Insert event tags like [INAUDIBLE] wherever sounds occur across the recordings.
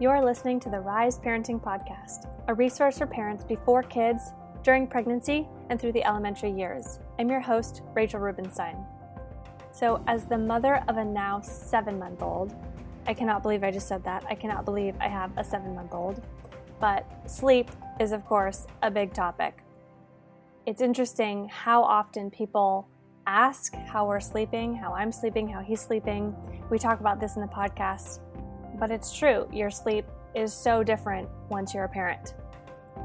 You're listening to the Rise Parenting Podcast, a resource for parents before kids, during pregnancy, and through the elementary years. I'm your host, Rachel Rubenstein. So, as the mother of a now seven month old, I cannot believe I just said that. I cannot believe I have a seven month old. But sleep is, of course, a big topic. It's interesting how often people ask how we're sleeping, how I'm sleeping, how he's sleeping. We talk about this in the podcast but it's true, your sleep is so different once you're a parent.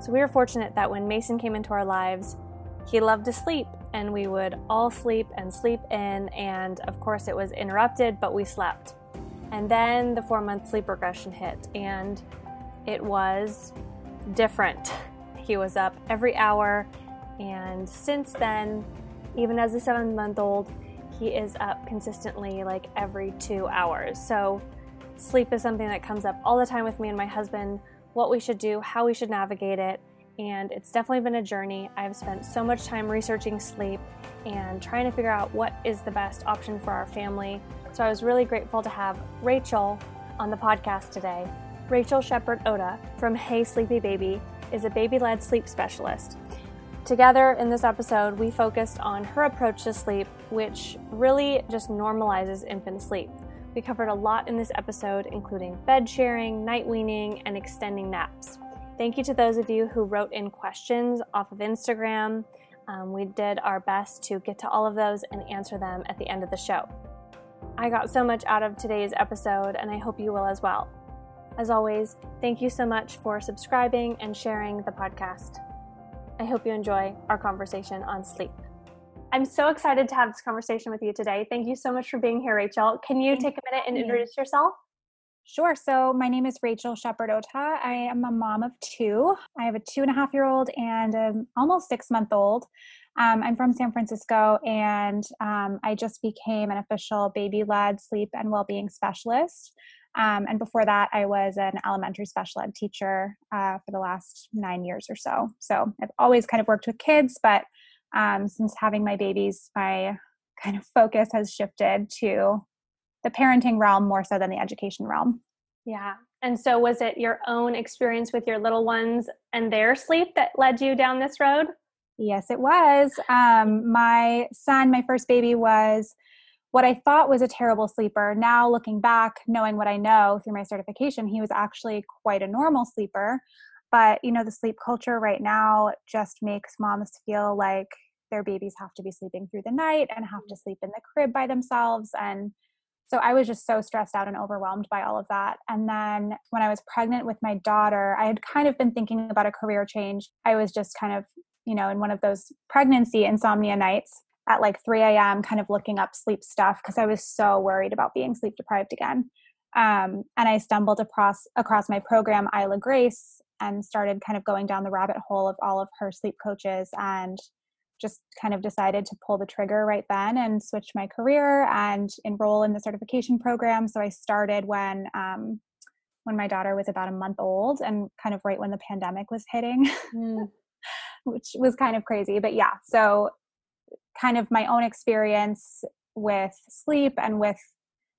So we were fortunate that when Mason came into our lives, he loved to sleep and we would all sleep and sleep in. And of course, it was interrupted, but we slept. And then the four month sleep regression hit, and it was different. [LAUGHS] He was up every hour. And since then, even as a seven month old, he is up consistently like every two hours. So Sleep is something that comes up all the time with me and my husband what we should do, how we should navigate it. And it's definitely been a journey. I've spent so much time researching sleep and trying to figure out what is the best option for our family. So I was really grateful to have Rachael on the podcast today. Rachael Shepard-Ohta from Hey Sleepy Baby is a baby led sleep specialist. Together in this episode, we focused on her approach to sleep, which really just normalizes infant sleep. We covered a lot in this episode, including bed sharing, night weaning, and extending naps. Thank you to those of you who wrote in questions off of Instagram. Um, we did our best to get to all of those and answer them at the end of the show. I got so much out of today's episode, and I hope you will as well. As always, thank you so much for subscribing and sharing the podcast. I hope you enjoy our conversation on sleep. I'm so excited to have this conversation with you today. Thank you so much for being here, Rachael. Can you take a minute and introduce yourself? Sure. So, my name is Rachael Shepard-Ohta. I am a mom of two. I have a two and a half year old and an almost six month old. Um, I'm from San Francisco and um, I just became an official baby led sleep and well being specialist. Um, and before that, I was an elementary special ed teacher uh, for the last nine years or so. So, I've always kind of worked with kids, but um, since having my babies, my kind of focus has shifted to the parenting realm more so than the education realm. Yeah. And so, was it your own experience with your little ones and their sleep that led you down this road? Yes, it was. Um, my son, my first baby, was what I thought was a terrible sleeper. Now, looking back, knowing what I know through my certification, he was actually quite a normal sleeper. But, you know, the sleep culture right now just makes moms feel like their babies have to be sleeping through the night and have to sleep in the crib by themselves. And so I was just so stressed out and overwhelmed by all of that. And then when I was pregnant with my daughter, I had kind of been thinking about a career change. I was just kind of, you know, in one of those pregnancy insomnia nights at like 3 a.m., kind of looking up sleep stuff because I was so worried about being sleep deprived again. Um, and I stumbled across across my program, Isla Grace, and started kind of going down the rabbit hole of all of her sleep coaches and just kind of decided to pull the trigger right then and switch my career and enroll in the certification program. So I started when um, when my daughter was about a month old and kind of right when the pandemic was hitting, mm. [LAUGHS] which was kind of crazy. But yeah, so kind of my own experience with sleep and with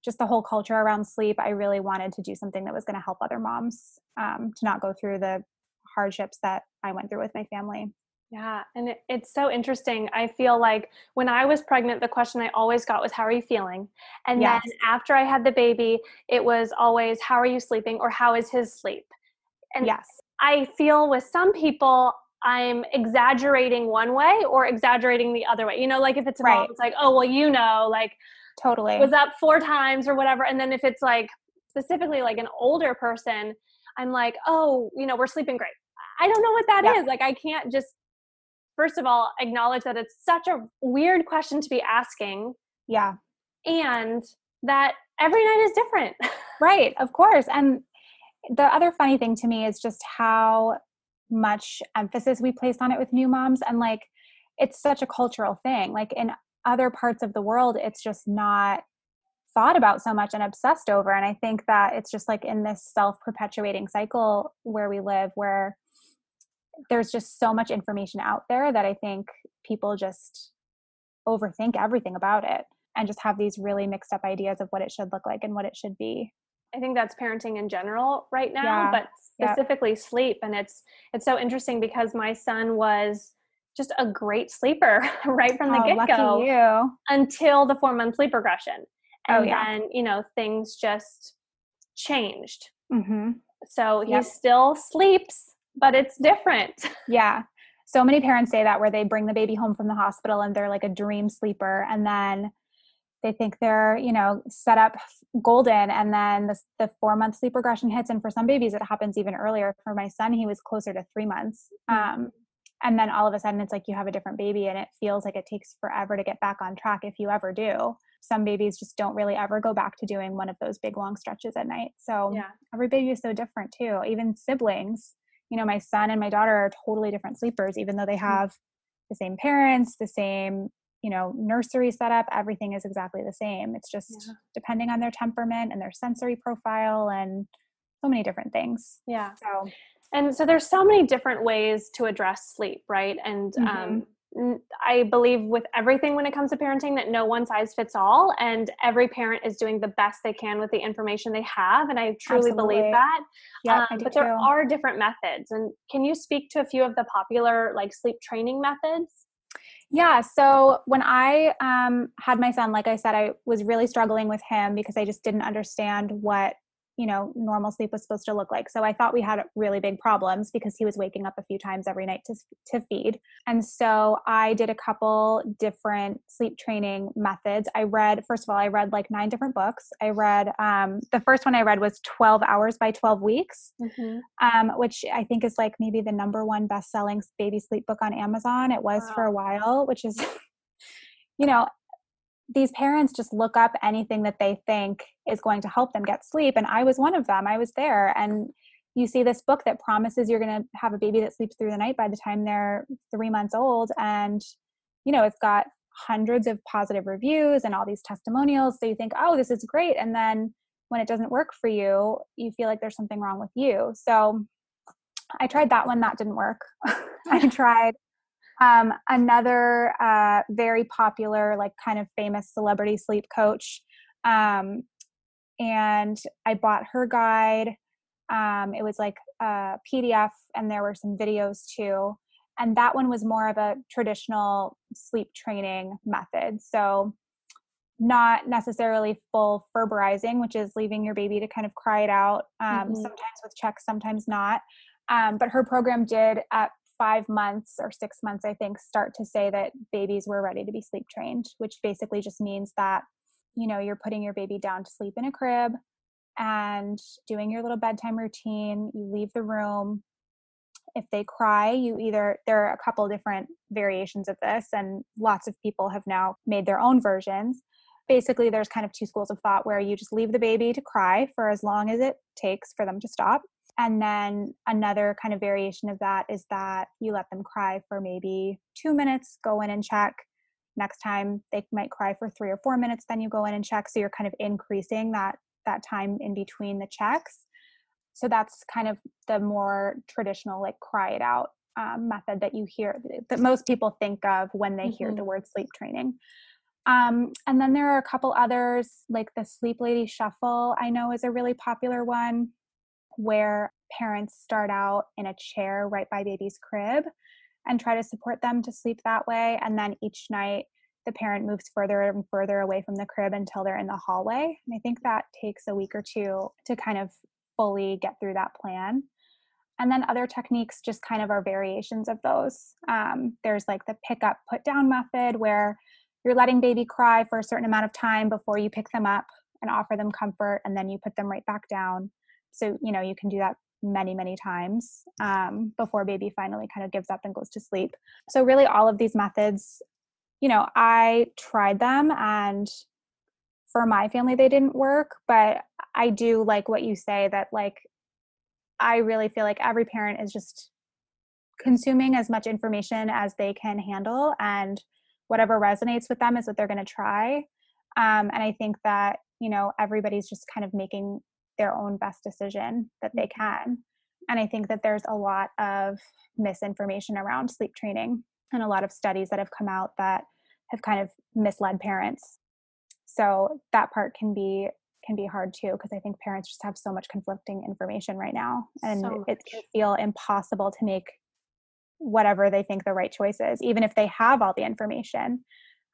just the whole culture around sleep, I really wanted to do something that was going to help other moms um, to not go through the hardships that I went through with my family. Yeah, and it, it's so interesting. I feel like when I was pregnant, the question I always got was, How are you feeling? And yes. then after I had the baby, it was always, How are you sleeping? or How is his sleep? And yes. I feel with some people, I'm exaggerating one way or exaggerating the other way. You know, like if it's a right. mom, it's like, oh, well, you know, like totally was up four times or whatever. And then if it's like specifically like an older person, I'm like, oh, you know, we're sleeping great. I don't know what that is. Like, I can't just, first of all, acknowledge that it's such a weird question to be asking. Yeah. And that every night is different. [LAUGHS] right. Of course. And the other funny thing to me is just how much emphasis we place on it with new moms. And like, it's such a cultural thing. Like, in other parts of the world, it's just not thought about so much and obsessed over. And I think that it's just like in this self perpetuating cycle where we live, where there's just so much information out there that I think people just overthink everything about it and just have these really mixed up ideas of what it should look like and what it should be. I think that's parenting in general right now, Yeah. but specifically sleep. And it's it's so interesting because my son was just a great sleeper [LAUGHS] right from the Oh, get lucky go you. until the four month sleep regression. Oh, And yeah. then, you know, things just changed. hmm So he Yep. still sleeps, but it's different. [LAUGHS] Yeah. So many parents say that where they bring the baby home from the hospital and they're like a dream sleeper and then they think they're, you know, set up golden and then the, the four month sleep regression hits. And for some babies, it happens even earlier. For my son, he was closer to three months. Um, and then all of a sudden it's like you have a different baby and it feels like it takes forever to get back on track if you ever do. Some babies just don't really ever go back to doing one of those big long stretches at night. So Yeah. every baby is so different too. Even siblings, you know, my son and my daughter are totally different sleepers, even though they have the same parents, the same, you know, nursery setup, everything is exactly the same. It's just Yeah. depending on their temperament and their sensory profile and so many different things. Yeah. So And so there's so many different ways to address sleep, right? And um, n- I believe with everything when it comes to parenting that no one size fits all, and every parent is doing the best they can with the information they have. And I truly Absolutely. believe that. yeah, I Um, but too. there are different methods. And can you speak to a few of the popular like sleep training methods? Yeah. So when I um, had my son, like I said, I was really struggling with him because I just didn't understand what you know normal sleep was supposed to look like. So I thought we had really big problems because he was waking up a few times every night to to feed. And so I did a couple different sleep training methods. I read first of all, I read like nine different books. I read um, the first one I read was Twelve Hours by Twelve Weeks um, which I think is like maybe the number one best selling baby sleep book on Amazon. It was for a while, which is, [LAUGHS] you know, these parents just look up anything that they think is going to help them get sleep. And I was one of them. I was there. And you see this book that promises you're going to have a baby that sleeps through the night by the time they're three months old. And, you know, it's got hundreds of positive reviews and all these testimonials. So you think, oh, this is great. And then when it doesn't work for you, you feel like there's something wrong with you. So I tried that one, that didn't work. [LAUGHS] I tried um, another uh, very popular, like kind of famous celebrity sleep coach. Um, and I bought her guide. Um, it was like a PDF, and there were some videos too. And that one was more of a traditional sleep training method. So, not necessarily full ferberizing, which is leaving your baby to kind of cry it out, um, Mhm. sometimes with checks, sometimes not. Um, but her program did at five months or six months, I think, start to say that babies were ready to be sleep trained, which basically just means that, you know, you're putting your baby down to sleep in a crib and doing your little bedtime routine. You leave the room. If they cry, you either, there are a couple different variations of this, and lots of people have now made their own versions. Basically, there's kind of two schools of thought where you just leave the baby to cry for as long as it takes for them to stop. And then another kind of variation of that is that you let them cry for maybe two minutes, go in and check. Next time they might cry for three or four minutes, then you go in and check. So you're kind of increasing that that time in between the checks. So that's kind of the more traditional, like cry it out um, method that you hear that most people think of when they hear Mhm. the word sleep training. Um, and then there are a couple others, like the Sleep Lady Shuffle, I know is a really popular one where parents start out in a chair right by baby's crib and try to support them to sleep that way. And then each night, the parent moves further and further away from the crib until they're in the hallway. And I think that takes a week or two to kind of fully get through that plan. And then other techniques just kind of are variations of those. Um, there's like the pick up, put down method where you're letting baby cry for a certain amount of time before you pick them up and offer them comfort, and then you put them right back down. So, you know, you can do that many, many times um, before baby finally kind of gives up and goes to sleep. So, really, all of these methods, you know, I tried them and for my family, they didn't work, but I do like what you say that, like, I really feel like every parent is just consuming as much information as they can handle and whatever resonates with them is what they're going to try um, and i think that you know everybody's just kind of making their own best decision that they can and i think that there's a lot of misinformation around sleep training and a lot of studies that have come out that have kind of misled parents. So that part can be can be hard too because I think parents just have so much conflicting information right now and So it can feel impossible to make whatever they think the right choice is even if they have all the information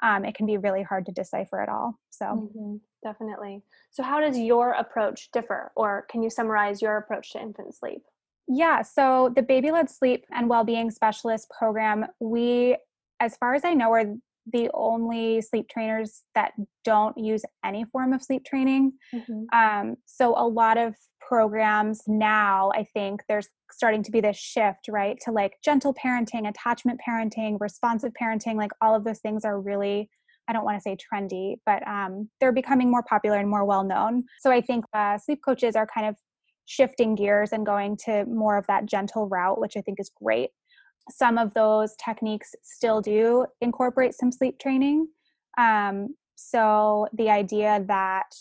um, it can be really hard to decipher it all. So hmm Definitely. So, how does your approach differ, or can you summarize your approach to infant sleep? Yeah, so the baby led sleep and well being specialist program, we, as far as I know, are the only sleep trainers that don't use any form of sleep training. Mm-hmm. Um, so a lot of programs now, I think there's starting to be this shift, right, to like gentle parenting, attachment parenting, responsive parenting. Like all of those things are really I don't want to say trendy, but um, they're becoming more popular and more well known. So I think uh, sleep coaches are kind of shifting gears and going to more of that gentle route, which I think is great. Some of those techniques still do incorporate some sleep training. Um, so the idea that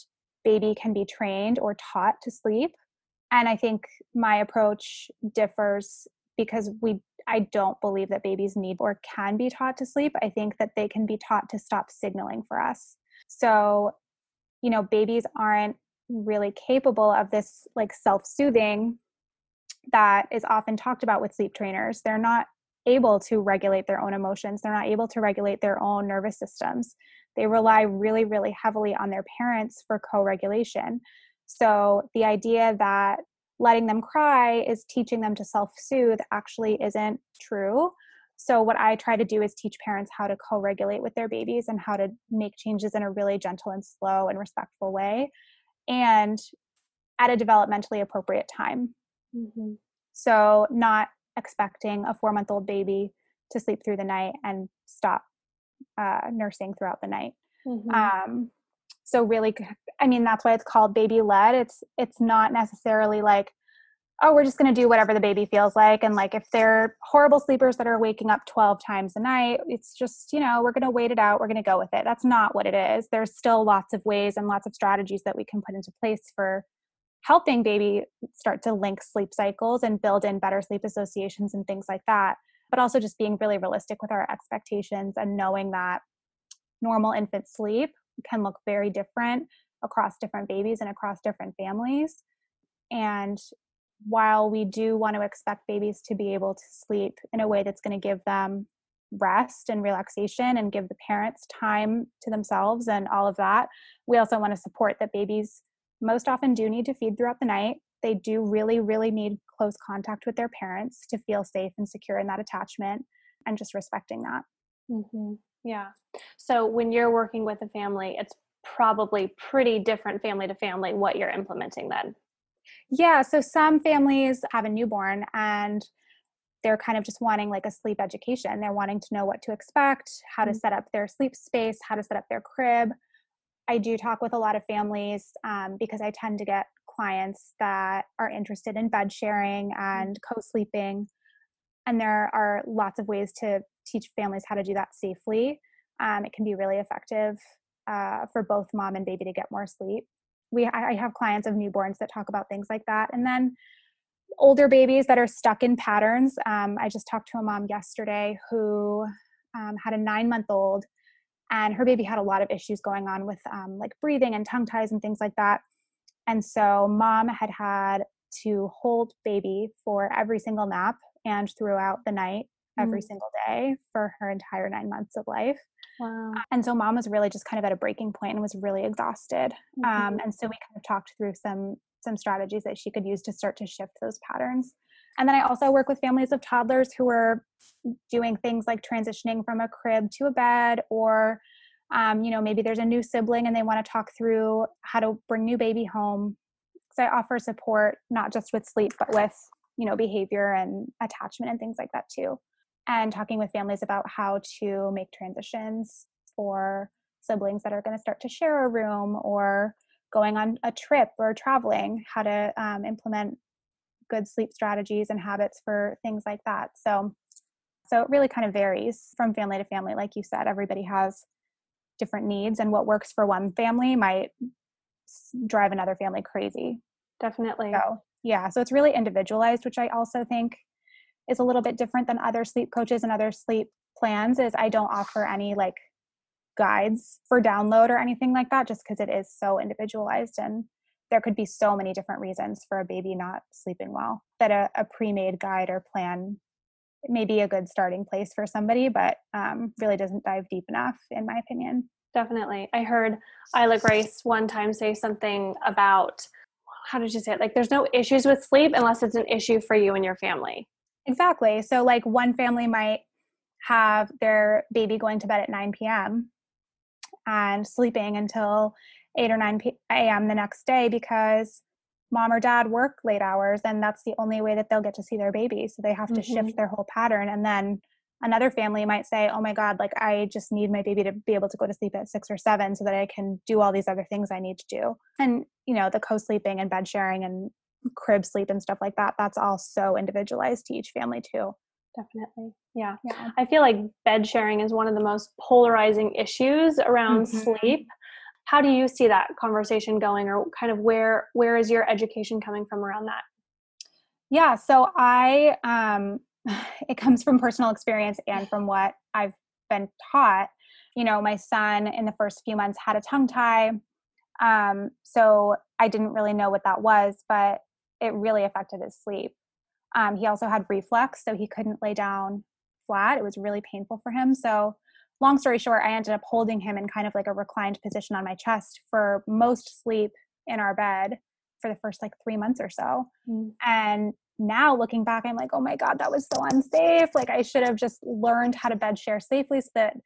baby can be trained or taught to sleep. And I think my approach differs because we I don't believe that babies need or can be taught to sleep. I think that they can be taught to stop signaling for us. So, you know, babies aren't really capable of this like self-soothing that is often talked about with sleep trainers. They're not able to regulate their own emotions. They're not able to regulate their own nervous systems. They rely really, really heavily on their parents for co regulation. So the idea that letting them cry is teaching them to self soothe actually isn't true. So, what I try to do is teach parents how to co regulate with their babies and how to make changes in a really gentle and slow and respectful way and at a developmentally appropriate time. Mm-hmm. So, not expecting a four month old baby to sleep through the night and stop uh, nursing throughout the night. Mm-hmm. Um, so really, I mean, that's why it's called baby led. It's it's not necessarily like, oh, we're just going to do whatever the baby feels like, and like if they're horrible sleepers that are waking up twelve times a night, it's just you know we're going to wait it out. We're going to go with it. That's not what it is. There's still lots of ways and lots of strategies that we can put into place for helping baby start to link sleep cycles and build in better sleep associations and things like that but also just being really realistic with our expectations and knowing that normal infant sleep can look very different across different babies and across different families and while we do want to expect babies to be able to sleep in a way that's going to give them rest and relaxation and give the parents time to themselves and all of that we also want to support that babies most often do need to feed throughout the night. They do really, really need close contact with their parents to feel safe and secure in that attachment and just respecting that. Mm-hmm. Yeah. So when you're working with a family, it's probably pretty different family to family what you're implementing then. Yeah. So some families have a newborn and they're kind of just wanting like a sleep education. They're wanting to know what to expect, how to Mm. set up their sleep space, how to set up their crib. I do talk with a lot of families um, because I tend to get clients that are interested in bed sharing and co sleeping. And there are lots of ways to teach families how to do that safely. Um, it can be really effective uh, for both mom and baby to get more sleep. We, I have clients of newborns that talk about things like that. And then older babies that are stuck in patterns. Um, I just talked to a mom yesterday who um, had a nine month old and her baby had a lot of issues going on with um, like breathing and tongue ties and things like that and so mom had had to hold baby for every single nap and throughout the night every Mm. single day for her entire nine months of life Wow. and so mom was really just kind of at a breaking point and was really exhausted um, Mhm. and so we kind of talked through some some strategies that she could use to start to shift those patterns and then i also work with families of toddlers who are doing things like transitioning from a crib to a bed or um, you know maybe there's a new sibling and they want to talk through how to bring new baby home so i offer support not just with sleep but with you know behavior and attachment and things like that too and talking with families about how to make transitions for siblings that are going to start to share a room or going on a trip or traveling how to um, implement good sleep strategies and habits for things like that. So so it really kind of varies from family to family. Like you said everybody has different needs and what works for one family might drive another family crazy. Definitely. so yeah so it's really individualized which i also think is a little bit different than other sleep coaches and other sleep plans is i don't offer any like guides for download or anything like that just because it is so individualized and there could be so many different reasons for a baby not sleeping well that a, a pre-made guide or plan may be a good starting place for somebody but um, really doesn't dive deep enough in my opinion. Definitely. I heard isla grace one time say something about how did you say it? Like there's no issues with sleep unless it's an issue for you and your family exactly so like one family might have their baby going to bed at 9 p.m and sleeping until 8 or 9 a.m. the next day because mom or dad work late hours and that's the only way that they'll get to see their baby so they have to mm-hmm. shift their whole pattern and then another family might say oh my god like i just need my baby to be able to go to sleep at 6 or 7 so that i can do all these other things i need to do and you know the co-sleeping and bed sharing and crib sleep and stuff like that that's all so individualized to each family too definitely yeah. yeah. i feel like bed sharing is one of the most polarizing issues around mm-hmm. sleep how do you see that conversation going or kind of where where is your education coming from around that yeah so i um [SIGHS] it comes from personal experience and from what i've been taught you know my son in the first few months had a tongue tie um so i didn't really know what that was but it really affected his sleep um, he also had reflux, so he couldn't lay down flat. It was really painful for him. So, long story short, I ended up holding him in kind of like a reclined position on my chest for most sleep in our bed for the first like three months or so. Mm. And now looking back, I'm like, oh my God, that was so unsafe. Like, I should have just learned how to bed share safely so that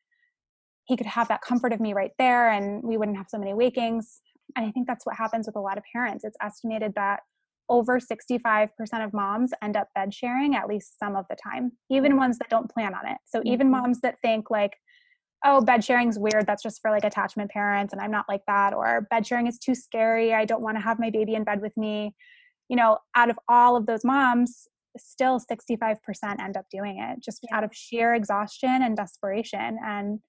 he could have that comfort of me right there and we wouldn't have so many wakings. And I think that's what happens with a lot of parents. It's estimated that over 65% of moms end up bed sharing at least some of the time, even ones that don't plan on it. So even mm-hmm. moms that think like, oh, bed sharing's weird, that's just for like attachment parents and I'm not like that or bed sharing is too scary, I don't want to have my baby in bed with me. You know, out of all of those moms, still 65% end up doing it just out of sheer exhaustion and desperation and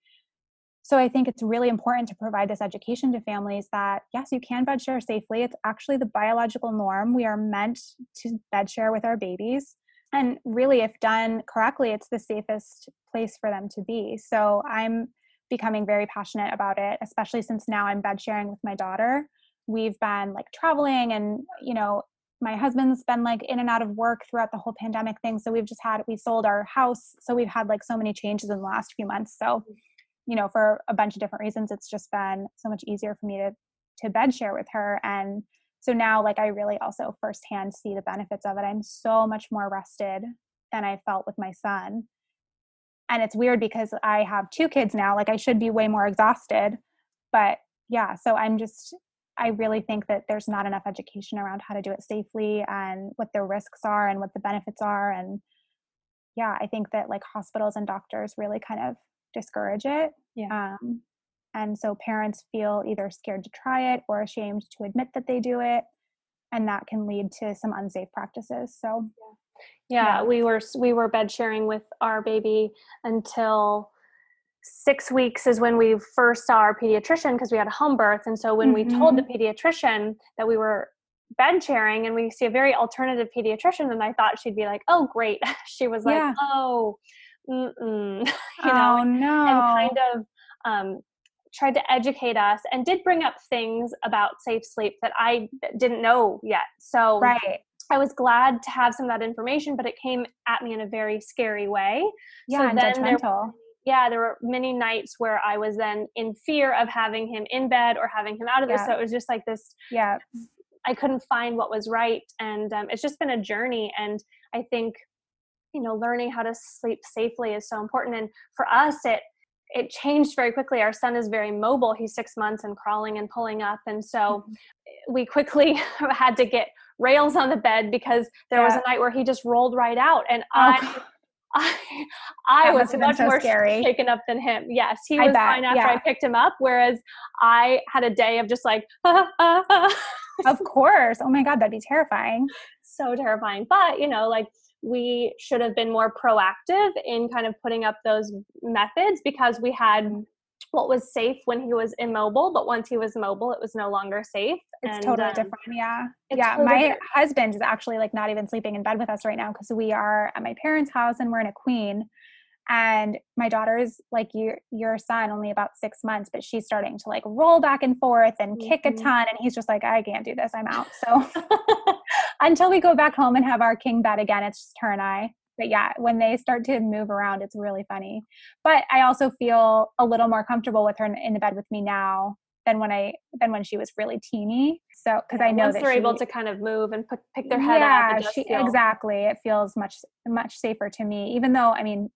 so I think it's really important to provide this education to families that yes, you can bed share safely. It's actually the biological norm. We are meant to bed share with our babies. And really, if done correctly, it's the safest place for them to be. So I'm becoming very passionate about it, especially since now I'm bed sharing with my daughter. We've been like traveling and, you know, my husband's been like in and out of work throughout the whole pandemic thing. So we've just had, we sold our house. So we've had like so many changes in the last few months. So mm. You know for a bunch of different reasons it's just been so much easier for me to to bed share with her and so now like i really also firsthand see the benefits of it. I'm so much more rested than i felt with my son. And it's weird because i have two kids now like i should be way more exhausted but yeah so i'm just i really think that there's not enough education around how to do it safely and what the risks are and what the benefits are and yeah i think that like hospitals and doctors really kind of discourage it. Yeah. Um, and so parents feel either scared to try it or ashamed to admit that they do it. And that can lead to some unsafe practices. So, yeah, yeah we were we were bed sharing with our baby until six weeks is when we first saw our pediatrician because we had a home birth. And so when mm-hmm. we told the mm-hmm. pediatrician that we were bed sharing and we see a very alternative pediatrician, and I thought she'd be like, "Oh, great." [LAUGHS] she was like, yeah. "Oh." Mm-mm, [LAUGHS] you know, oh, no. and kind of um, tried to educate us and did bring up things about safe sleep that I didn't know yet. So right. I was glad to have some of that information, but it came at me in a very scary way. Yeah, so then judgmental. There, yeah, there were many nights where I was then in fear of having him in bed or having him out of this. So it was just like this. Yeah. I couldn't find what was right, and um, it's just been a journey. And I think you know learning how to sleep safely is so important and for us it it changed very quickly our son is very mobile he's six months and crawling and pulling up and so mm-hmm. we quickly [LAUGHS] had to get rails on the bed because there yeah. was a night where he just rolled right out and oh, i [LAUGHS] I, I was much so more scary. shaken up than him. Yes, he was fine after yeah. I picked him up, whereas I had a day of just like, [LAUGHS] of course. Oh my God, that'd be terrifying. So terrifying. But, you know, like we should have been more proactive in kind of putting up those methods because we had what was safe when he was immobile, but once he was mobile, it was no longer safe. It's and, totally um, different. Yeah. Yeah. Totally my different. husband is actually like not even sleeping in bed with us right now because we are at my parents' house and we're in a queen. And my daughter's like your your son only about six months but she's starting to like roll back and forth and mm-hmm. kick a mm-hmm. ton and he's just like i can't do this i'm out so [LAUGHS] [LAUGHS] until we go back home and have our king bed again it's just her and i but yeah when they start to move around it's really funny but i also feel a little more comfortable with her in, in the bed with me now than when I than when she was really teeny. So because yeah, I know that they're she, able to kind of move and put, pick their head yeah, up. Yeah, exactly. It feels much much safer to me. Even though I mean,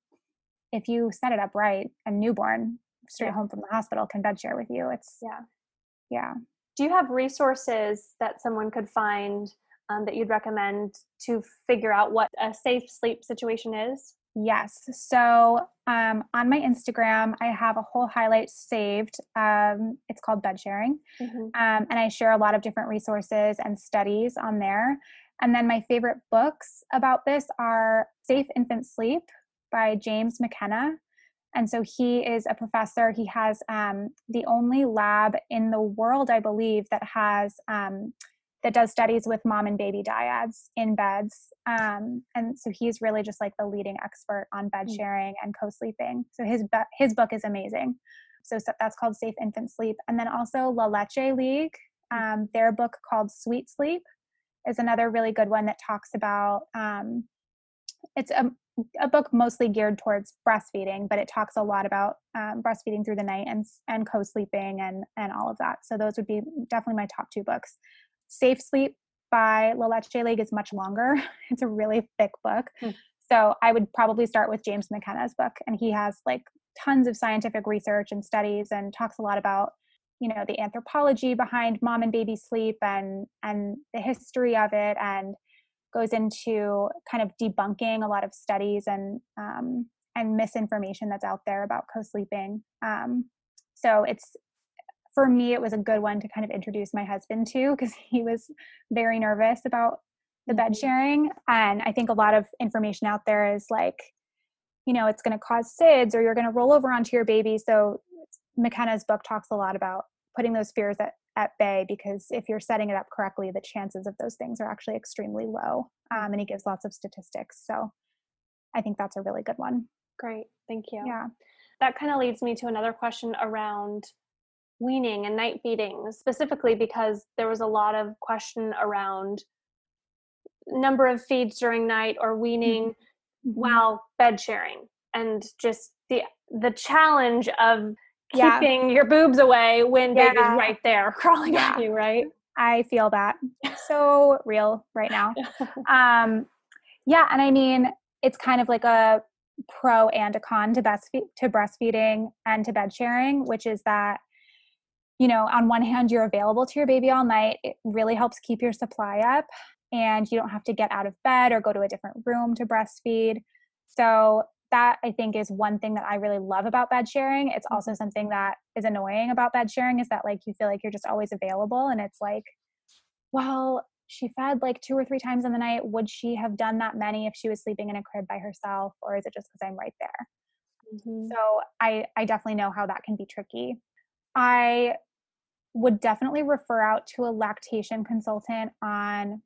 if you set it up right, a newborn straight yeah. home from the hospital can bed share with you. It's yeah, yeah. Do you have resources that someone could find um, that you'd recommend to figure out what a safe sleep situation is? Yes. So um, on my Instagram, I have a whole highlight saved. Um, it's called Bed Sharing. Mm-hmm. Um, and I share a lot of different resources and studies on there. And then my favorite books about this are Safe Infant Sleep by James McKenna. And so he is a professor. He has um, the only lab in the world, I believe, that has um, that does studies with mom and baby dyads in beds. Um, and so he's really just like the leading expert on bed mm. sharing and co-sleeping. So his be- his book is amazing. So, so, that's called Safe Infant Sleep. And then also La Leche League, mm. um, their book called Sweet Sleep is another really good one that talks about. Um, it's a, a book mostly geared towards breastfeeding, but it talks a lot about um, breastfeeding through the night and and co-sleeping and and all of that. So those would be definitely my top two books. Safe Sleep by La Leche League is much longer. [LAUGHS] It's a really thick book. Hmm. So I would probably start with James McKenna's book. And he has like tons of scientific research and studies and talks a lot about you know the anthropology behind mom and baby sleep and and the history of it and goes into kind of debunking a lot of studies and um, and misinformation that's out there about co-sleeping um, so it's for me, it was a good one to kind of introduce my husband to because [LAUGHS] he was very nervous about the bed mm-hmm. sharing. And I think a lot of information out there is like, you know, it's going to cause SIDS or you're going to roll over onto your baby. So McKenna's book talks a lot about putting those fears at, at bay because if you're setting it up correctly, the chances of those things are actually extremely low. Um, and he gives lots of statistics. So I think that's a really good one. Great. Thank you. Yeah. That kind of leads me to another question around weaning and night feeding specifically because there was a lot of question around number of feeds during night or weaning mm-hmm. while bed sharing and just the the challenge of keeping yeah. your boobs away when yeah. baby's right there [LAUGHS] crawling yeah. on you right i feel that so [LAUGHS] real right now [LAUGHS] um yeah and i mean it's kind of like a pro and a con to breastfeed to breastfeeding and to bed sharing which is that you know, on one hand, you're available to your baby all night. It really helps keep your supply up, and you don't have to get out of bed or go to a different room to breastfeed. So, that I think is one thing that I really love about bed sharing. It's also mm-hmm. something that is annoying about bed sharing is that like you feel like you're just always available and it's like, well, she fed like two or three times in the night. Would she have done that many if she was sleeping in a crib by herself or is it just because I'm right there? Mm-hmm. So I I definitely know how that can be tricky. I would definitely refer out to a lactation consultant on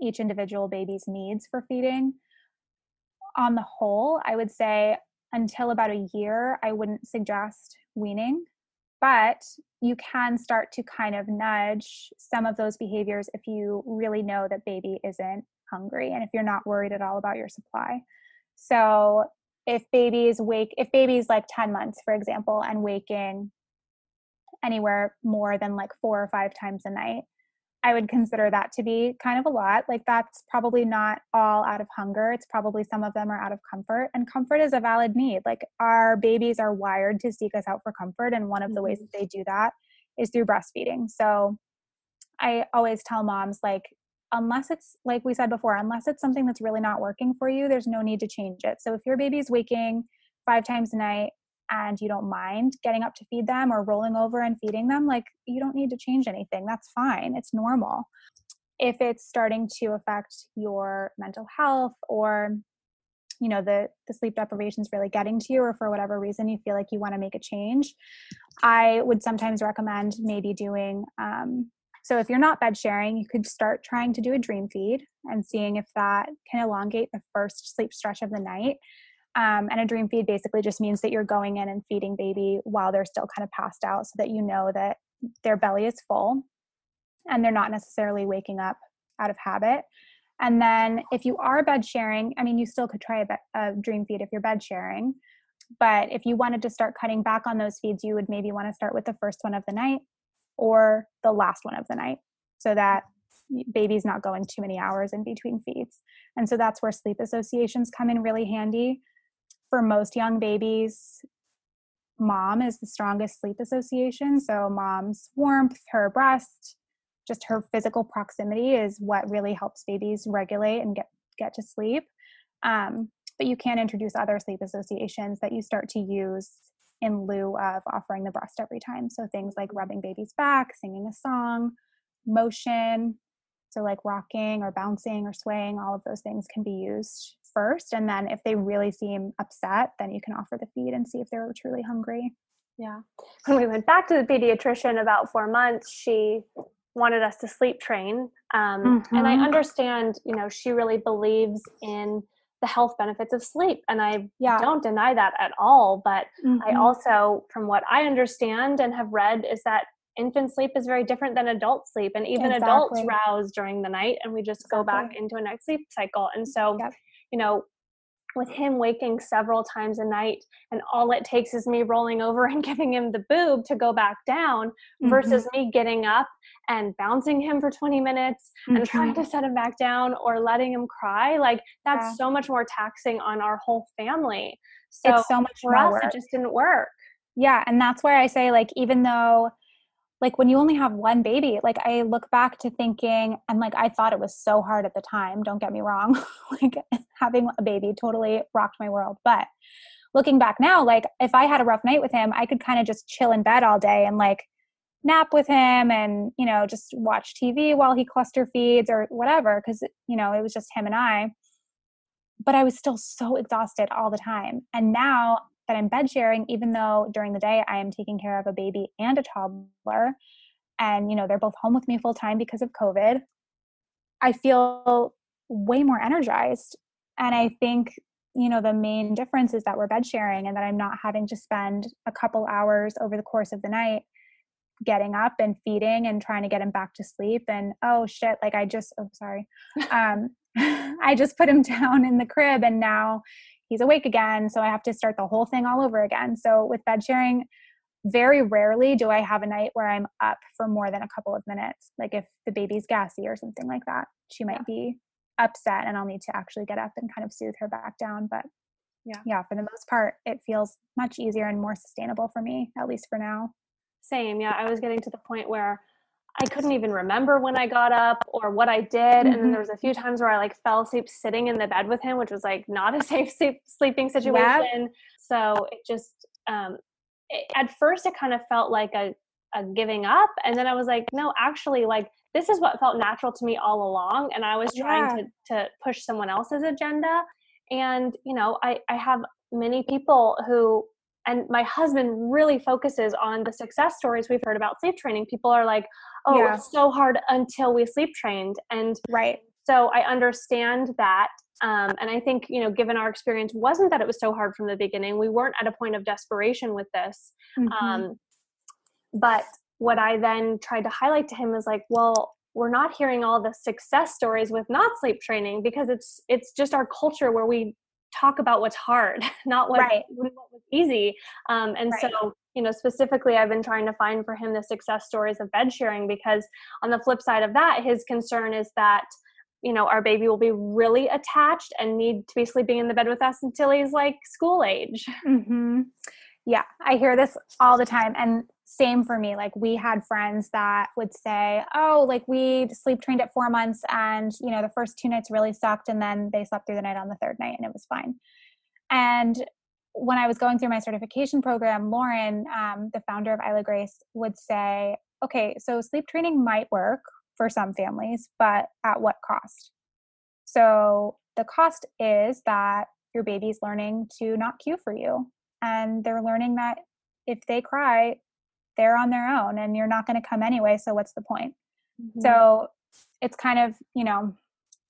each individual baby's needs for feeding. On the whole, I would say until about a year, I wouldn't suggest weaning, but you can start to kind of nudge some of those behaviors if you really know that baby isn't hungry and if you're not worried at all about your supply. So, if babies wake, if baby's like 10 months, for example, and waking anywhere more than like four or five times a night, I would consider that to be kind of a lot. Like that's probably not all out of hunger. It's probably some of them are out of comfort. And comfort is a valid need. Like our babies are wired to seek us out for comfort. And one of the ways mm-hmm. that they do that is through breastfeeding. So I always tell moms, like, unless it's like we said before, unless it's something that's really not working for you, there's no need to change it. So if your baby's waking five times a night and you don't mind getting up to feed them or rolling over and feeding them, like you don't need to change anything. That's fine. It's normal. If it's starting to affect your mental health or you know the the sleep deprivation is really getting to you or for whatever reason you feel like you want to make a change i would sometimes recommend maybe doing um, so if you're not bed sharing you could start trying to do a dream feed and seeing if that can elongate the first sleep stretch of the night Um, and a dream feed basically just means that you're going in and feeding baby while they're still kind of passed out so that you know that their belly is full and they're not necessarily waking up out of habit. And then if you are bed sharing, I mean, you still could try a, be- a dream feed if you're bed sharing. But if you wanted to start cutting back on those feeds, you would maybe want to start with the first one of the night or the last one of the night so that baby's not going too many hours in between feeds. And so that's where sleep associations come in really handy. For most young babies, mom is the strongest sleep association. So mom's warmth, her breast, just her physical proximity is what really helps babies regulate and get get to sleep. Um, but you can introduce other sleep associations that you start to use in lieu of offering the breast every time. So things like rubbing baby's back, singing a song, motion, so, like rocking or bouncing or swaying, all of those things can be used first. And then, if they really seem upset, then you can offer the feed and see if they're truly hungry. Yeah. When we went back to the pediatrician about four months, she wanted us to sleep train. Um, mm-hmm. And I mm-hmm. understand, you know, she really believes in the health benefits of sleep. And I yeah. don't deny that at all. But mm-hmm. I also, from what I understand and have read, is that infant sleep is very different than adult sleep and even exactly. adults rouse during the night and we just exactly. go back into a next sleep cycle and so yep. You know with him waking several times a night and all it takes is me rolling over [LAUGHS] and giving him the boob to go back down mm-hmm. versus me getting up and bouncing him for 20 minutes mm-hmm. and trying to set him back down or letting him cry like that's yeah. so much more taxing on our whole family so it's so much for us work. it just didn't work yeah and that's why i say like even though like when you only have one baby like i look back to thinking and like i thought it was so hard at the time don't get me wrong [LAUGHS] like having a baby totally rocked my world but looking back now like if i had a rough night with him i could kind of just chill in bed all day and like nap with him and you know just watch tv while he cluster feeds or whatever because you know it was just him and i. But i was still so exhausted all the time and now that I'm bed sharing, even though during the day I am taking care of a baby and a toddler, and you know they're both home with me full time because of COVID, I feel way more energized. And I think you know the main difference is that we're bed sharing and that I'm not having to spend a couple hours over the course of the night getting up and feeding and trying to get him back to sleep and oh shit like i just oh sorry um [LAUGHS] i just put him [LAUGHS] down in the crib and now he's awake again. So I have to start the whole thing all over again. So with bed sharing, very rarely do I have a night where I'm up for more than a couple of minutes. Like if the baby's gassy or something like that, she might yeah. be upset and I'll need to actually get up and kind of soothe her back down. But yeah, yeah, for the most part, it feels much easier and more sustainable for me, at least for now. Same. Yeah. I was getting to the point where I couldn't even remember when I got up or what I did. Mm-hmm. And then mm-hmm. there was a few times where I like fell asleep sitting in the bed with him, which was like not a [LAUGHS] safe sleep, sleeping situation. Yep. So it just, um, it, at first it kind of felt like a, a giving up. And then I was like, no, actually like this is what felt natural to me all along. And I was trying yeah. to, to push someone else's agenda. And, you know, I, I have many people who and my husband really focuses on the success stories we've heard about sleep training people are like oh yeah. it's so hard until we sleep trained and right so i understand that um, and i think you know given our experience wasn't that it was so hard from the beginning we weren't at a point of desperation with this mm-hmm. um, but what i then tried to highlight to him is like well we're not hearing all the success stories with not sleep training because it's it's just our culture where we talk about what's hard, [LAUGHS] not what, right. what was easy. Um, and right. so, you know, specifically, I've been trying to find for him the success stories of bed sharing because on the flip side of that, his concern is that you know our baby will be really attached and need to be sleeping in the bed with us until he's like school age mm-hmm. yeah i hear this all the time and same for me. Like we had friends that would say oh like we sleep trained at four months and you know the first two nights really sucked and then they slept through the night on the third night and it was fine. And when i was going through my certification program lauren um, the founder of isla grace would say okay so sleep training might work for some families but at what cost? So the cost is that your baby's learning to not cue for you and they're learning that if they cry they're on their own and you're not going to come anyway so what's the point mm-hmm. so it's kind of you know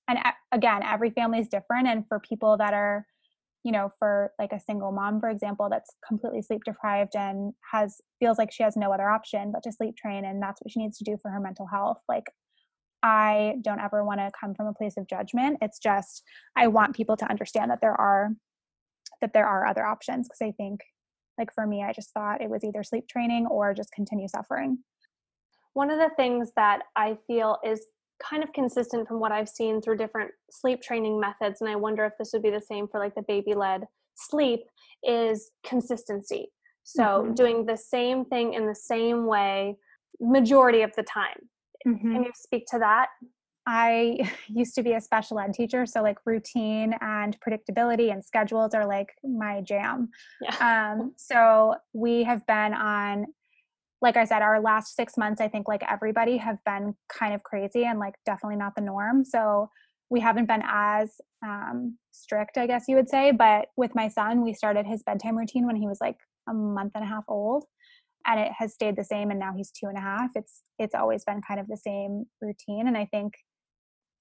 and again every family is different and for people that are you know for like a single mom for example that's completely sleep deprived and has feels like she has no other option but to sleep train and that's what she needs to do for her mental health like i don't ever want to come from a place of judgment it's just i want people to understand that there are that there are other options because i think like for me i just thought it was either sleep training or just continue suffering one of the things that i feel is kind of consistent from what I've seen through different sleep training methods, and I wonder if this would be the same for like the baby led sleep, is consistency. So mm-hmm. doing the same thing in the same way majority of the time. Mm-hmm. Can you speak to that? I [LAUGHS] used to be a special ed teacher, so like routine and predictability and schedules are like my jam. Yeah. Um, so we have been on like I said, our last six months, I think like everybody have been kind of crazy and like definitely not the norm. So we haven't been as um, strict, I guess you would say. But with my son, we started his bedtime routine when he was like a month and a half old, and it has stayed the same. And now he's two and a half. It's it's always been kind of the same routine, and I think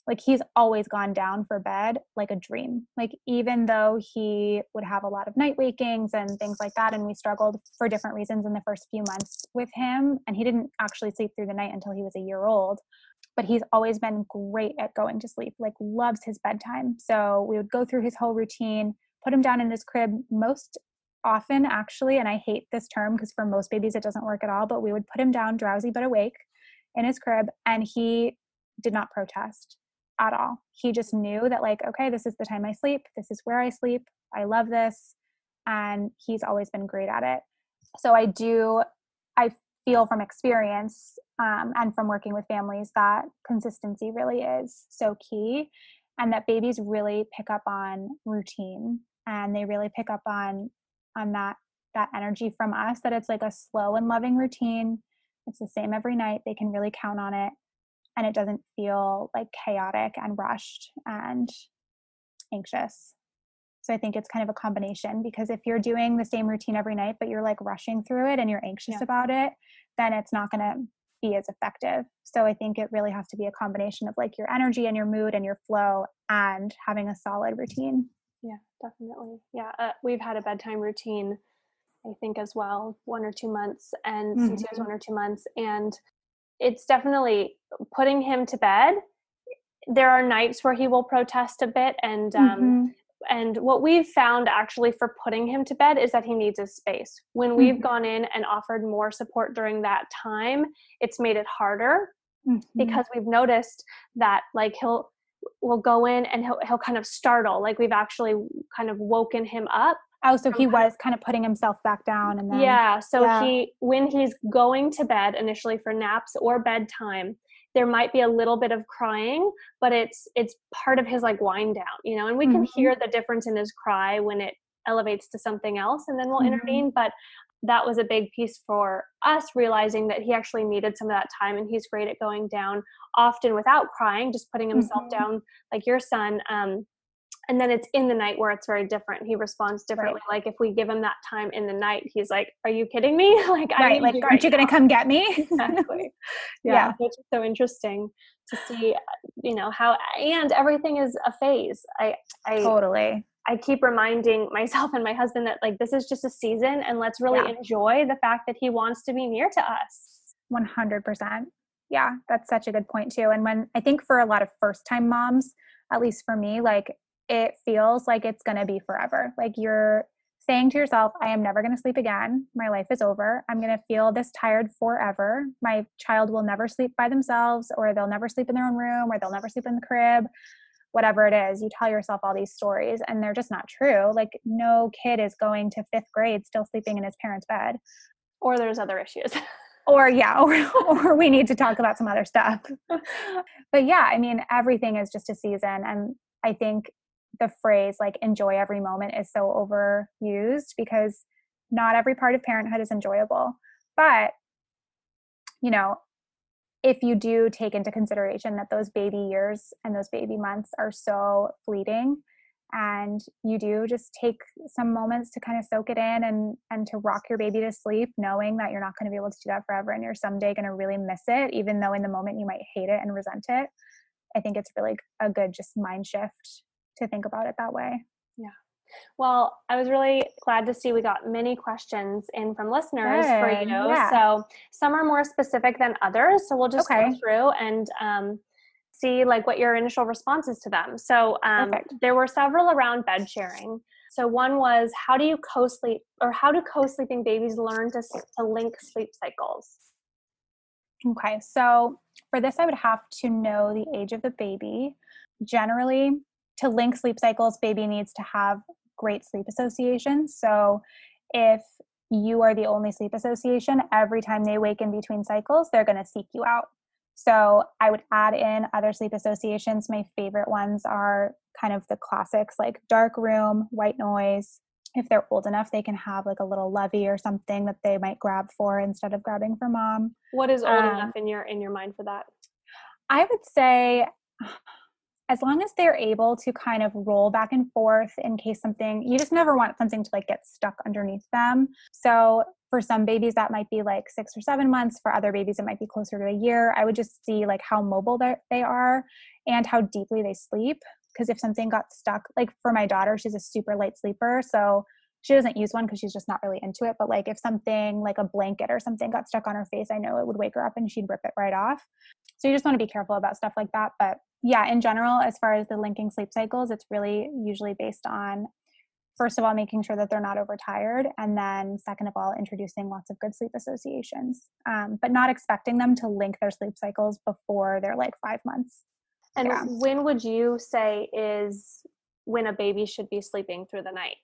like he's always gone down for bed like a dream. Like even though he would have a lot of night wakings and things like that and we struggled for different reasons in the first few months with him and he didn't actually sleep through the night until he was a year old but he's always been great at going to sleep like loves his bedtime. So we would go through his whole routine put him down in his crib most often actually and i hate this term because for most babies it doesn't work at all but we would put him down drowsy but awake in his crib and he did not protest at all. He just knew that, like, okay, this is the time I sleep, this is where I sleep, I love this. And he's always been great at it. So I do, I feel from experience um, and from working with families that consistency really is so key and that babies really pick up on routine and they really pick up on on that that energy from us that it's like a slow and loving routine it's the same every night they can really count on it and it doesn't feel like chaotic and rushed and anxious. So I think it's kind of a combination because if you're doing the same routine every night, but you're like rushing through it and you're anxious yeah. about it, then it's not going to be as effective. So I think it really has to be a combination of like your energy and your mood and your flow and having a solid routine. Yeah, definitely. Yeah, uh, we've had a bedtime routine, I think, as well, one or two months, and mm-hmm. since he was one or two months, and it's definitely putting him to bed there are nights where he will protest a bit and um, mm-hmm. and what we've found actually for putting him to bed is that he needs his space when we've mm-hmm. gone in and offered more support during that time it's made it harder mm-hmm. because we've noticed that like he'll will go in and he'll, he'll kind of startle like we've actually kind of woken him up Oh, so he was kind of putting himself back down and then Yeah, so yeah. he when he's going to bed initially for naps or bedtime, there might be a little bit of crying, but it's it's part of his like wind down, you know, and we mm-hmm. can hear the difference in his cry when it elevates to something else and then we'll mm-hmm. intervene, but that was a big piece for us realizing that he actually needed some of that time and he's great at going down often without crying just putting himself mm-hmm. down like your son um, and then it's in the night where it's very different he responds differently right. like if we give him that time in the night he's like are you kidding me [LAUGHS] like right, like aren't you going [LAUGHS] to come get me [LAUGHS] exactly yeah, yeah. which is so interesting to see uh, you know how and everything is a phase i i totally I keep reminding myself and my husband that like this is just a season and let's really yeah. enjoy the fact that he wants to be near to us. 100%. Yeah, that's such a good point too. And when I think for a lot of first time moms, at least for me, like it feels like it's going to be forever. Like you're saying to yourself, I am never going to sleep again. My life is over. I'm going to feel this tired forever. My child will never sleep by themselves, or they'll never sleep in their own room, or they'll never sleep in the crib. Whatever it is, you tell yourself all these stories, and they're just not true. Like, no kid is going to fifth grade still sleeping in his parents' bed. Or there's other issues. or yeah or, or we need to talk about some other stuff [LAUGHS] but yeah i mean everything is just a season and i think the phrase like enjoy every moment is so overused because not every part of parenthood is enjoyable. But, you know, if you do take into consideration that those baby years and those baby months are so fleeting and you do just take some moments to kind of soak it in and and to rock your baby to sleep knowing that you're not going to be able to do that forever and you're someday going to really miss it even though in the moment you might hate it and resent it i think it's really a good just mind shift to think about it that way. Yeah. Well, I was really glad to see we got many questions in from listeners Good, for you. yeah. So some are more specific than others. So we'll just Okay. go through and um, see like what your initial responses to them. So um, there were several around bed sharing. So one was how do you co-sleep or how do co-sleeping babies learn to to link sleep cycles? Okay, so for this, I would have to know the age of the baby. Generally, to link sleep cycles, baby needs to have great sleep association. So if you are the only sleep association, every time they wake in between cycles, they're going to seek you out. So I would add in other sleep associations. My favorite ones are kind of the classics like dark room, white noise. If they're old enough, they can have like a little lovey or something that they might grab for instead of grabbing for mom. What is old Um, enough in your in your mind for that? I would say as long as they're able to kind of roll back and forth in case something you just never want something to like get stuck underneath them. So for some babies that might be like 6 or 7 months, for other babies it might be closer to a year. I would just see like how mobile they they are and how deeply they sleep. Because if something got stuck like for my daughter she's a super light sleeper so she doesn't use one because she's just not really into it. But like if something like a blanket or something got stuck on her face i know it would wake her up and she'd rip it right off. So you just want to be careful about stuff like that. But yeah in general as far as the linking sleep cycles it's really usually based on first of all making sure that they're not overtired and then second of all introducing lots of good sleep associations um, but not expecting them to link their sleep cycles before they're like five months And yeah. when would you say is when a baby should be sleeping through the night?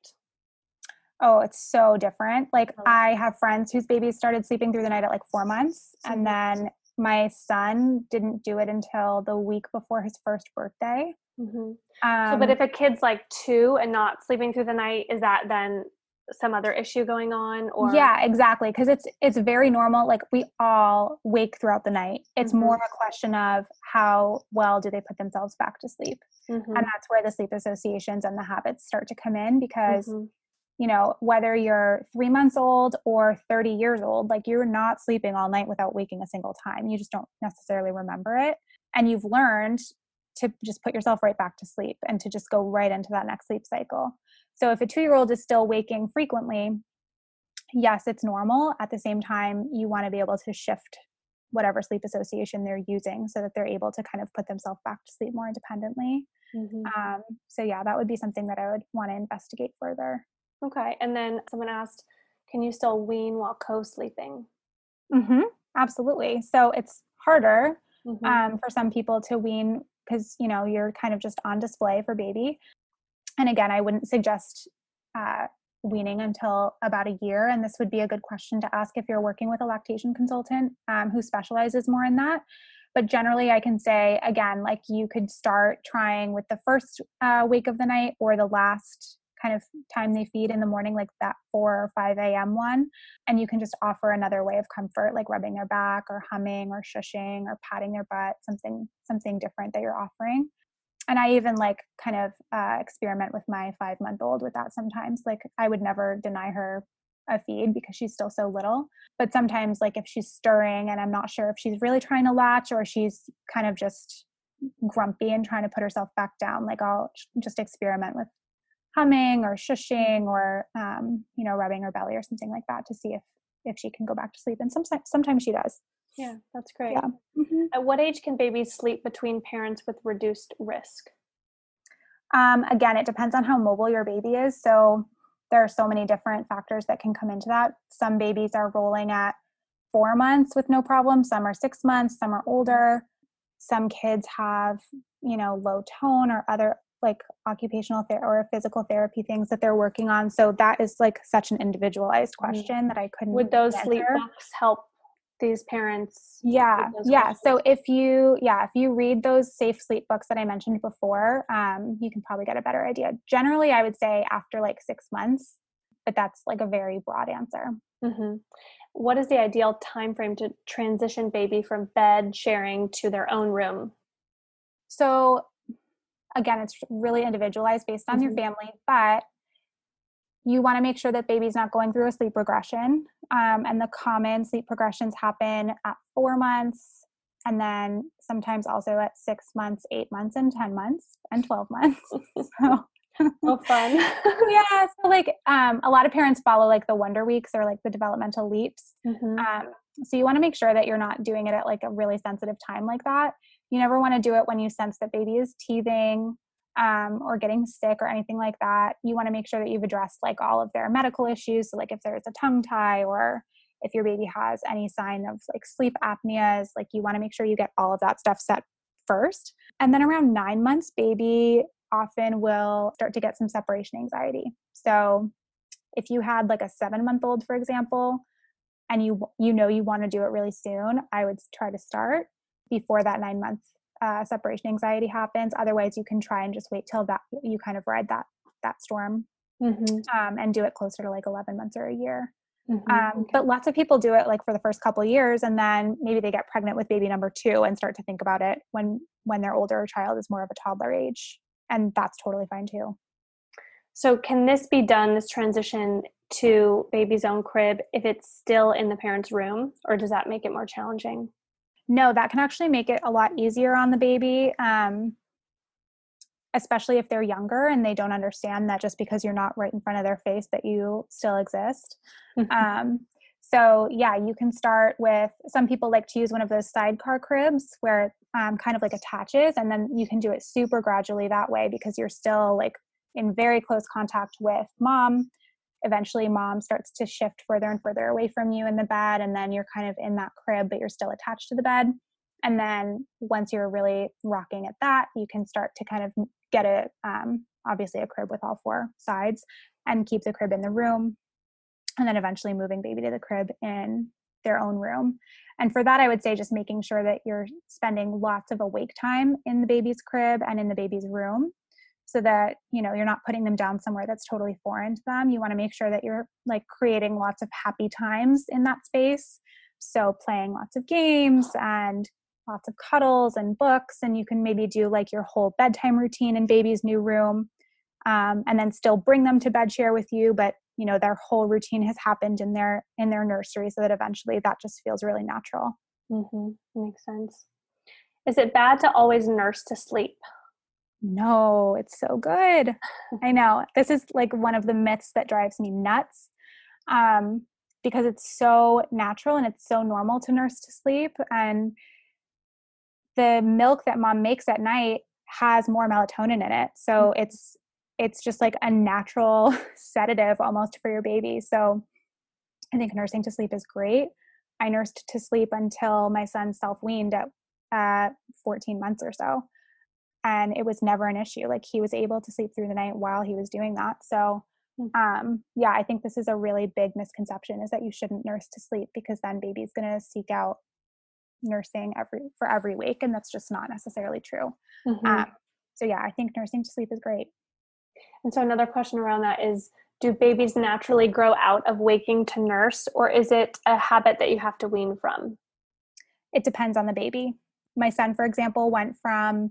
Oh, it's so different. Like Oh. I have friends whose babies started sleeping through the night at like four months, and then my son didn't do it until the week before his first birthday. Mm-hmm. Um, so, but if a kid's like two and not sleeping through the night, is that then some other issue going on? Or yeah, exactly, because it's it's very normal. Like we all wake throughout the night. It's more Mhm. a question of how well do they put themselves back to sleep, Mhm. and that's where the sleep associations and the habits start to come in because Mhm. You know, whether you're three months old or 30 years old, like you're not sleeping all night without waking a single time. You just don't necessarily remember it. And you've learned to just put yourself right back to sleep and to just go right into that next sleep cycle. So if a two year old is still waking frequently, yes, it's normal. At the same time, you want to be able to shift whatever sleep association they're using so that they're able to kind of put themselves back to sleep more independently. Mhm. Um, so, yeah, that would be something that I would want to investigate further. Okay. And then someone asked, can you still wean while co-sleeping? hmm absolutely. So it's harder Mhm. um, for some people to wean because you know you're kind of just on display for baby. And again, I wouldn't suggest uh, weaning until about a year. And this would be a good question to ask if you're working with a lactation consultant um, who specializes more in that. But generally, I can say again, like you could start trying with the first uh, wake of the night or the last kind of time they feed in the morning, like that 4 or 5 a.m. one. And you can just offer another way of comfort, like rubbing their back or humming or shushing or patting their butt, something something different that you're offering. And I even like kind of uh, experiment with my five month old with that sometimes. Like I would never deny her a feed because she's still so little. But sometimes, like if she's stirring and I'm not sure if she's really trying to latch or she's kind of just grumpy and trying to put herself back down, like I'll just experiment with humming or shushing or um, you know rubbing her belly or something like that to see if if she can go back to sleep. And sometimes sometimes she does. yeah, that's great. Yeah. Mhm. At what age can babies sleep between parents with reduced risk? Um, again, it depends on how mobile your baby is. So there are so many different factors that can come into that. Some babies are rolling at four months with no problem. Some are six months. Some are older. Some kids have, you know, low tone or other like occupational ther- or physical therapy things that they're working on. So that is like such an individualized Mhm. question that I couldn't. Would those sleep books help these parents? yeah yeah questions? so if you yeah if you read those safe sleep books that i mentioned before um, you can probably get a better idea generally i would say after like six months but that's like a very broad answer hmm What is the ideal time frame to transition baby from bed sharing to their own room? so again it's really individualized based on your Mhm. family but you want to make sure that baby's not going through a sleep regression um, and the common sleep regressions happen at four months and then sometimes also at six months eight months and ten months and 12 months [LAUGHS] [LAUGHS] so [LAUGHS] fun. yeah. So, like, um, a lot of parents follow like the Wonder Weeks or like the developmental leaps. Mm-hmm. Um, so, you want to make sure that you're not doing it at like a really sensitive time like that. You never want to do it when you sense that baby is teething um, or getting sick or anything like that. You want to make sure that you've addressed like all of their medical issues. So, like, if there's a tongue tie or if your baby has any sign of like sleep apneas, like you want to make sure you get all of that stuff set first. And then around nine months, baby often will start to get some separation anxiety. So if you had like a seven month old, for example, and you you know you want to do it really soon, I would try to start before that nine month uh, separation anxiety happens. Otherwise, you can try and just wait till that you kind of ride that that storm mm-hmm. um, and do it closer to like 11 months or a year. Mm-hmm. Um, but lots of people do it like for the first couple years, and then maybe they get pregnant with baby number two and start to think about it when when their older child is more of a toddler age, and that's totally fine too. So, can this be done? This transition to baby's own crib if it's still in the parent's room, or does that make it more challenging? No, that can actually make it a lot easier on the baby. Um, especially if they're younger and they don't understand that just because you're not right in front of their face that you still exist mm-hmm. um, so yeah you can start with some people like to use one of those sidecar cribs where it um, kind of like attaches and then you can do it super gradually that way because you're still like in very close contact with mom eventually mom starts to shift further and further away from you in the bed and then you're kind of in that crib but you're still attached to the bed. And then once you're really rocking at that you can start to kind of get a um, obviously a crib with all four sides and keep the crib in the room and then eventually moving baby to the crib in their own room. And for that i would say just making sure that you're spending lots of awake time in the baby's crib and in the baby's room so that you know you're not putting them down somewhere that's totally foreign to them. You want to make sure that you're like creating lots of happy times in that space. So playing lots of games and lots of cuddles and books and you can maybe do like your whole bedtime routine in baby's new room um, and then still bring them to bed share with you but you know their whole routine has happened in their in their nursery so that eventually that just feels really natural. Mm-hmm. makes sense. Is it bad to always nurse to sleep no it's so good [LAUGHS] i know this is like one of the myths that drives me nuts um, because it's so natural and it's so normal to nurse to sleep and the milk that mom makes at night has more melatonin in it. So mm-hmm. it's it's just like a natural [LAUGHS] sedative almost for your baby. So I think nursing to sleep is great. I nursed to sleep until my son self weaned at uh, 14 months or so. And it was never an issue. Like he was able to sleep through the night while he was doing that. So, mm. um, yeah, I think this is a really big misconception is that you shouldn't nurse to sleep because then baby's going to seek out nursing every for every week and that's just not necessarily true mm-hmm. um, so yeah i think nursing to sleep is great and so another question around that is do babies naturally grow out of waking to nurse or is it a habit that you have to wean from it depends on the baby my son for example went from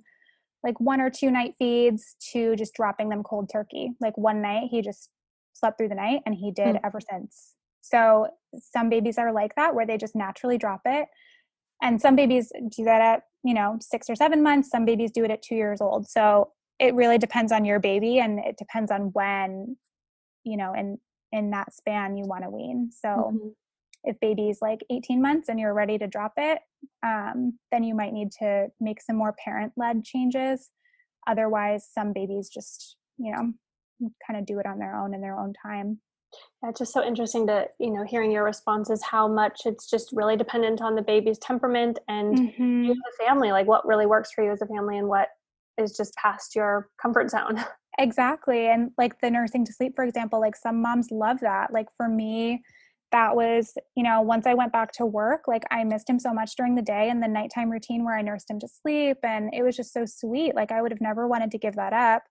like one or two night feeds to just dropping them cold turkey. Like one night he just slept through the night and he did mm-hmm. ever since. So some babies are like that where they just naturally drop it. And some babies do that at you know six or seven months. Some babies do it at two years old. So it really depends on your baby and it depends on when you know in in that span you want to wean. So mm-hmm. If baby's like 18 months and you're ready to drop it um, then you might need to make some more parent led changes otherwise some babies just you know kind of do it on their own in their own time yeah, it's just so interesting to, you know, hearing your responses, how much it's just really dependent on the baby's temperament and mm-hmm. you as a family, like what really works for you as a family and what is just past your comfort zone. [LAUGHS] Exactly. And like the nursing to sleep, for example, like some moms love that. Like for me, that was, you know, once I went back to work, like I missed him so much during the day and the nighttime routine where I nursed him to sleep. And it was just so sweet. Like I would have never wanted to give that up.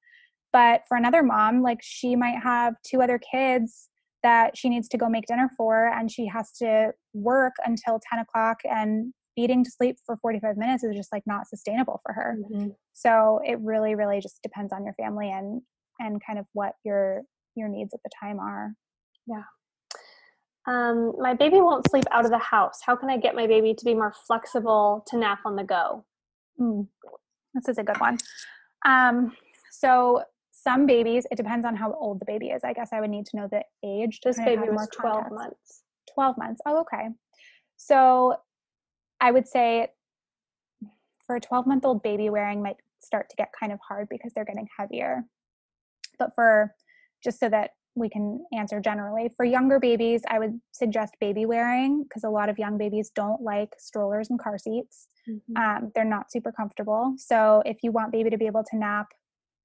But for another mom, like she might have two other kids that she needs to go make dinner for, and she has to work until 10 o'clock, and feeding to sleep for 45 minutes is just like not sustainable for her. Mm-hmm. So it really, really just depends on your family and and kind of what your your needs at the time are. Yeah. Um, my baby won't sleep out of the house. How can I get my baby to be more flexible to nap on the go? Mm, this is a good one. Um, so some babies, it depends on how old the baby is. I guess I would need to know the age. This baby was 12 context. months. 12 months. Oh, okay. So I would say for a 12 month old baby, wearing might start to get kind of hard because they're getting heavier. But for just so that we can answer generally, for younger babies, I would suggest baby wearing because a lot of young babies don't like strollers and car seats. Mm-hmm. Um, they're not super comfortable. So if you want baby to be able to nap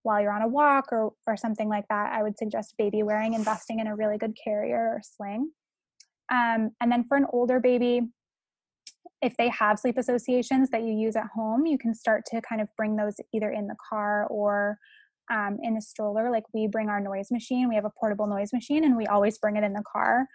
while you're on a walk or, or something like that, I would suggest baby wearing, investing in a really good carrier or sling. Um, and then for an older baby, if they have sleep associations that you use at home, you can start to kind of bring those either in the car or um, in the stroller. Like we bring our noise machine, we have a portable noise machine, and we always bring it in the car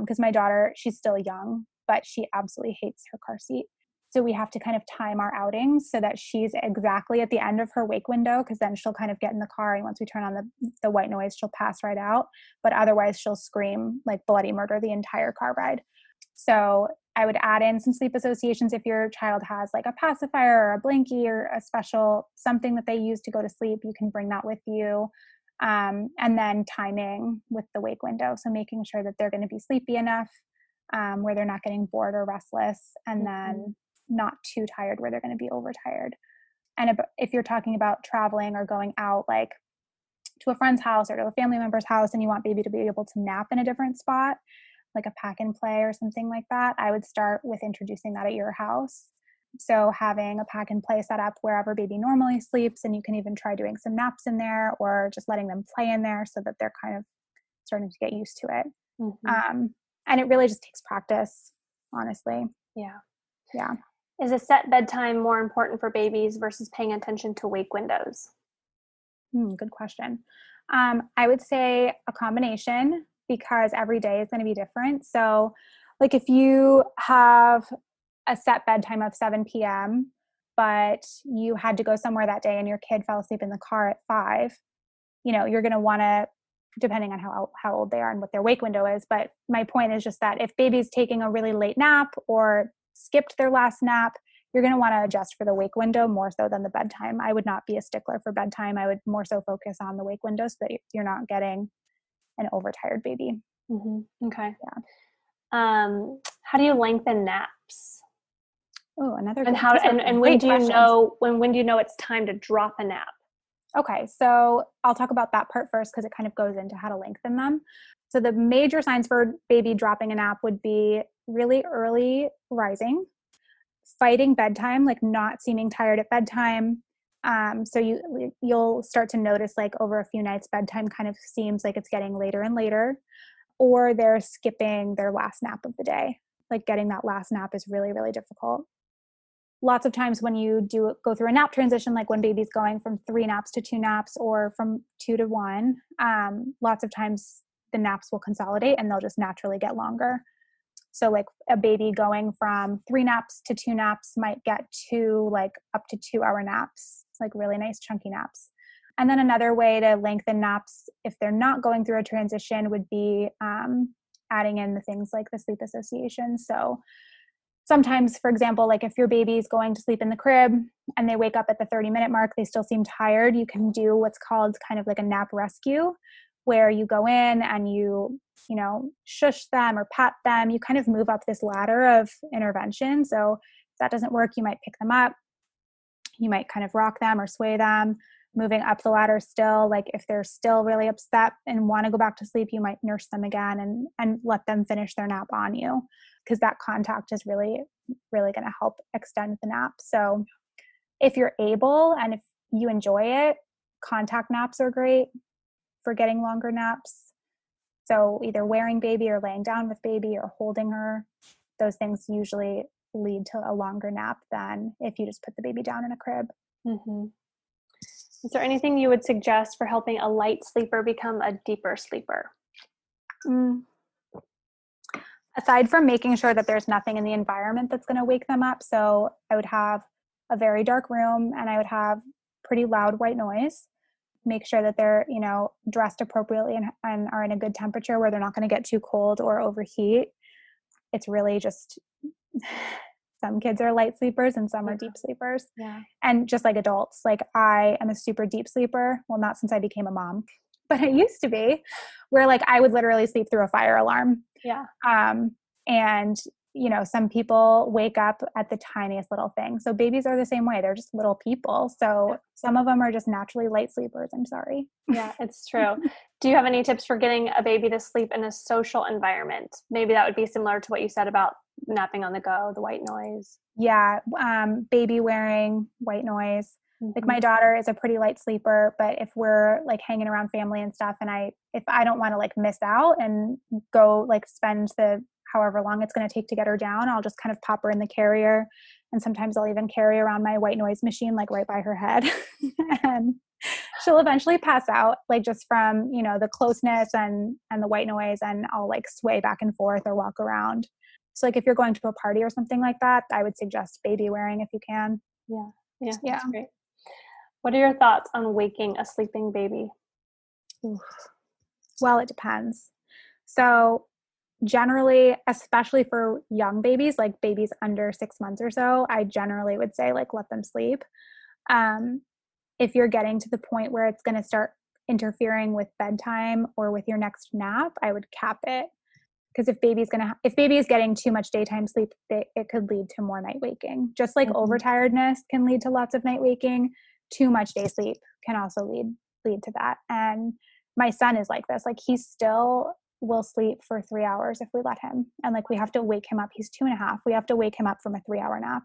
because um, my daughter, she's still young, but she absolutely hates her car seat. So we have to kind of time our outings so that she's exactly at the end of her wake window because then she'll kind of get in the car and once we turn on the, the white noise, she'll pass right out. But otherwise, she'll scream like bloody murder the entire car ride. So I would add in some sleep associations if your child has like a pacifier or a blankie or a special something that they use to go to sleep. You can bring that with you. Um, and then timing with the wake window. So making sure that they're going to be sleepy enough um, where they're not getting bored or restless, and mm-hmm. then not too tired where they're going to be overtired. And if, if you're talking about traveling or going out, like to a friend's house or to a family member's house, and you want baby to be able to nap in a different spot, like a pack and play or something like that, I would start with introducing that at your house. So having a pack and play set up wherever baby normally sleeps, and you can even try doing some naps in there or just letting them play in there so that they're kind of starting to get used to it. Mm-hmm. Um, and it really just takes practice, honestly. Yeah. Yeah. Is a set bedtime more important for babies versus paying attention to wake windows? Hmm, good question. Um, I would say a combination because every day is going to be different. So, like if you have a set bedtime of 7 p.m., but you had to go somewhere that day and your kid fell asleep in the car at 5, you know, you're going to want to depending on how how old they are and what their wake window is, but my point is just that if baby's taking a really late nap or skipped their last nap, you're going to want to adjust for the wake window more so than the bedtime. I would not be a stickler for bedtime. I would more so focus on the wake window so that you're not getting an overtired baby. Mm-hmm. Okay. Yeah. Um, how do you lengthen naps? Oh, another. And how and, and when do you questions. know when when do you know it's time to drop a nap? Okay, so I'll talk about that part first because it kind of goes into how to lengthen them. So the major signs for baby dropping a nap would be really early rising, fighting bedtime, like not seeming tired at bedtime, um, so you you'll start to notice like over a few nights bedtime kind of seems like it's getting later and later or they're skipping their last nap of the day. Like getting that last nap is really really difficult. Lots of times when you do go through a nap transition like when baby's going from three naps to two naps or from two to one um, lots of times the naps will consolidate and they'll just naturally get longer. So like a baby going from three naps to two naps might get two like up to two hour naps like really nice chunky naps. And then another way to lengthen naps if they're not going through a transition would be um, adding in the things like the sleep association. So sometimes, for example, like if your baby is going to sleep in the crib and they wake up at the 30 minute mark, they still seem tired, you can do what's called kind of like a nap rescue where you go in and you you know shush them or pat them you kind of move up this ladder of intervention so if that doesn't work you might pick them up you might kind of rock them or sway them moving up the ladder still like if they're still really upset and want to go back to sleep you might nurse them again and and let them finish their nap on you because that contact is really really going to help extend the nap. So if you're able and if you enjoy it contact naps are great for getting longer naps. So either wearing baby or laying down with baby or holding her those things usually lead to a longer nap than if you just put the baby down in a crib. Mm-hmm. Is there anything you would suggest for helping a light sleeper become a deeper sleeper? Mm. Aside from making sure that there's nothing in the environment that's going to wake them up, so I would have a very dark room and I would have pretty loud white noise. Make sure that they're, you know, dressed appropriately and, and are in a good temperature where they're not going to get too cold or overheat. It's really just some kids are light sleepers and some are deep sleepers. Yeah. And just like adults, like I am a super deep sleeper. Well, not since I became a mom, [LAUGHS] but I used to be, where like I would literally sleep through a fire alarm. Yeah. Um, and you know, some people wake up at the tiniest little thing. So babies are the same way. They're just little people. So some of them are just naturally light sleepers. I'm sorry. Yeah, it's [LAUGHS] true. Do you have any tips for getting a baby to sleep in a social environment? Maybe that would be similar to what you said about napping on the go, the white noise. Yeah, um, baby wearing, white noise. Mm-hmm. Like my daughter is a pretty light sleeper, but if we're like hanging around family and stuff, and I if I don't want to like miss out and go like spend the however long it's going to take to get her down, I'll just kind of pop her in the carrier, and sometimes I'll even carry around my white noise machine like right by her head, [LAUGHS] and she'll eventually pass out like just from you know the closeness and and the white noise, and I'll like sway back and forth or walk around. So like if you're going to a party or something like that, I would suggest baby wearing if you can. Yeah. Yeah. Yeah. That's great. What are your thoughts on waking a sleeping baby? Well, it depends. So, generally, especially for young babies, like babies under six months or so, I generally would say, like, let them sleep. Um, if you're getting to the point where it's going to start interfering with bedtime or with your next nap, I would cap it. Because if baby's gonna, if baby is getting too much daytime sleep, it, it could lead to more night waking. Just like Mhm. overtiredness can lead to lots of night waking, too much day sleep can also lead lead to that. And my son is like this. Like he still will sleep for three hours if we let him. And like we have to wake him up. He's two and a half. We have to wake him up from a three hour nap.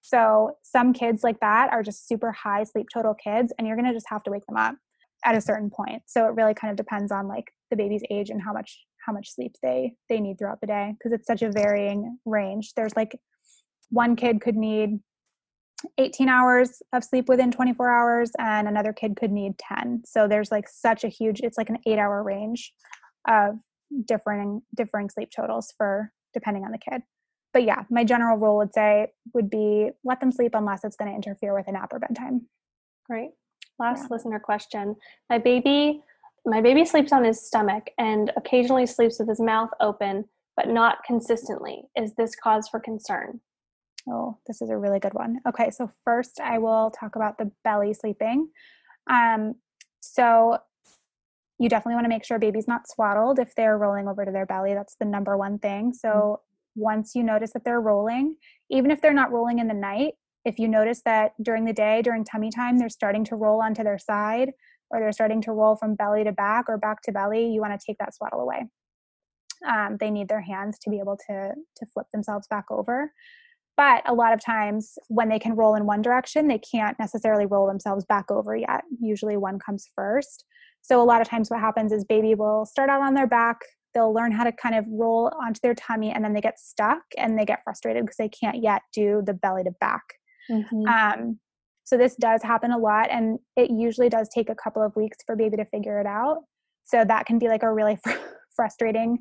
So some kids like that are just super high sleep total kids, and you're gonna just have to wake them up at a certain point. So it really kind of depends on like the baby's age and how much how much sleep they they need throughout the day because it's such a varying range. There's like one kid could need 18 hours of sleep within 24 hours and another kid could need 10 so there's like such a huge it's like an eight hour range of differing differing sleep totals for depending on the kid but yeah my general rule would say would be let them sleep unless it's going to interfere with a nap or bedtime Great. Last Yeah. listener question. My baby my baby sleeps on his stomach and occasionally sleeps with his mouth open, but not consistently. Is this cause for concern? Oh, this is a really good one. Okay, so first I will talk about the belly sleeping. Um, so you definitely want to make sure baby's not swaddled if they're rolling over to their belly. That's the number one thing. So once you notice that they're rolling, even if they're not rolling in the night, if you notice that during the day, during tummy time, they're starting to roll onto their side or they're starting to roll from belly to back or back to belly, you want to take that swaddle away. Um, they need their hands to be able to to flip themselves back over. But a lot of times when they can roll in one direction they can't necessarily roll themselves back over yet. Usually one comes first. So a lot of times what happens is baby will start out on their back they'll learn how to kind of roll onto their tummy and then they get stuck and they get frustrated because they can't yet do the belly to back. Um, so this does happen a lot and it usually does take a couple of weeks for baby to figure it out. So that can be like a really [LAUGHS] fr- frustrating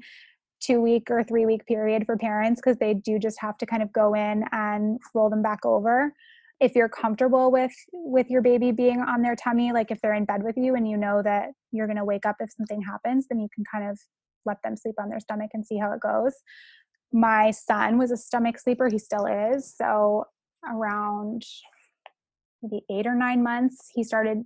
two week or three week period for parents because they do just have to kind of go in and roll them back over. If you're comfortable with with your baby being on their tummy like if they're in bed with you and you know that you're going to wake up if something happens then you can kind of let them sleep on their stomach and see how it goes. My son was a stomach sleeper he still is so around maybe eight or nine months he started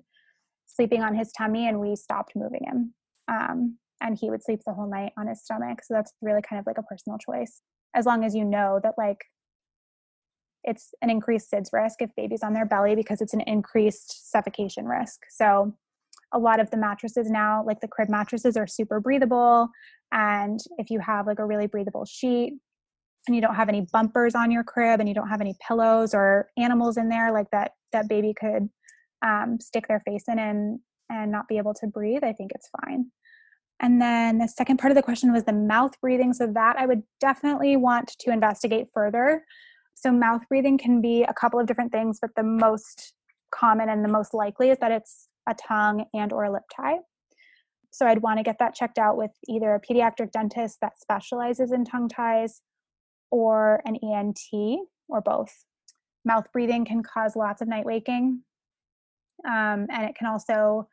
sleeping on his tummy and we stopped moving him um, and he would sleep the whole night on his stomach so that's really kind of like a personal choice as long as you know that like it's an increased SIDS risk if baby's on their belly because it's an increased suffocation risk. So a lot of the mattresses now, like the crib mattresses, are super breathable. And if you have like a really breathable sheet and you don't have any bumpers on your crib and you don't have any pillows or animals in there, like that that baby could um, stick their face in and and not be able to breathe, I think it's fine. And then the second part of the question was the mouth breathing. So that I would definitely want to investigate further. So mouth breathing can be a couple of different things, but the most common and the most likely is that it's a tongue and or a lip tie. So I'd want to get that checked out with either a pediatric dentist that specializes in tongue ties or an ENT or both. Mouth breathing can cause lots of night waking. Um, and it can also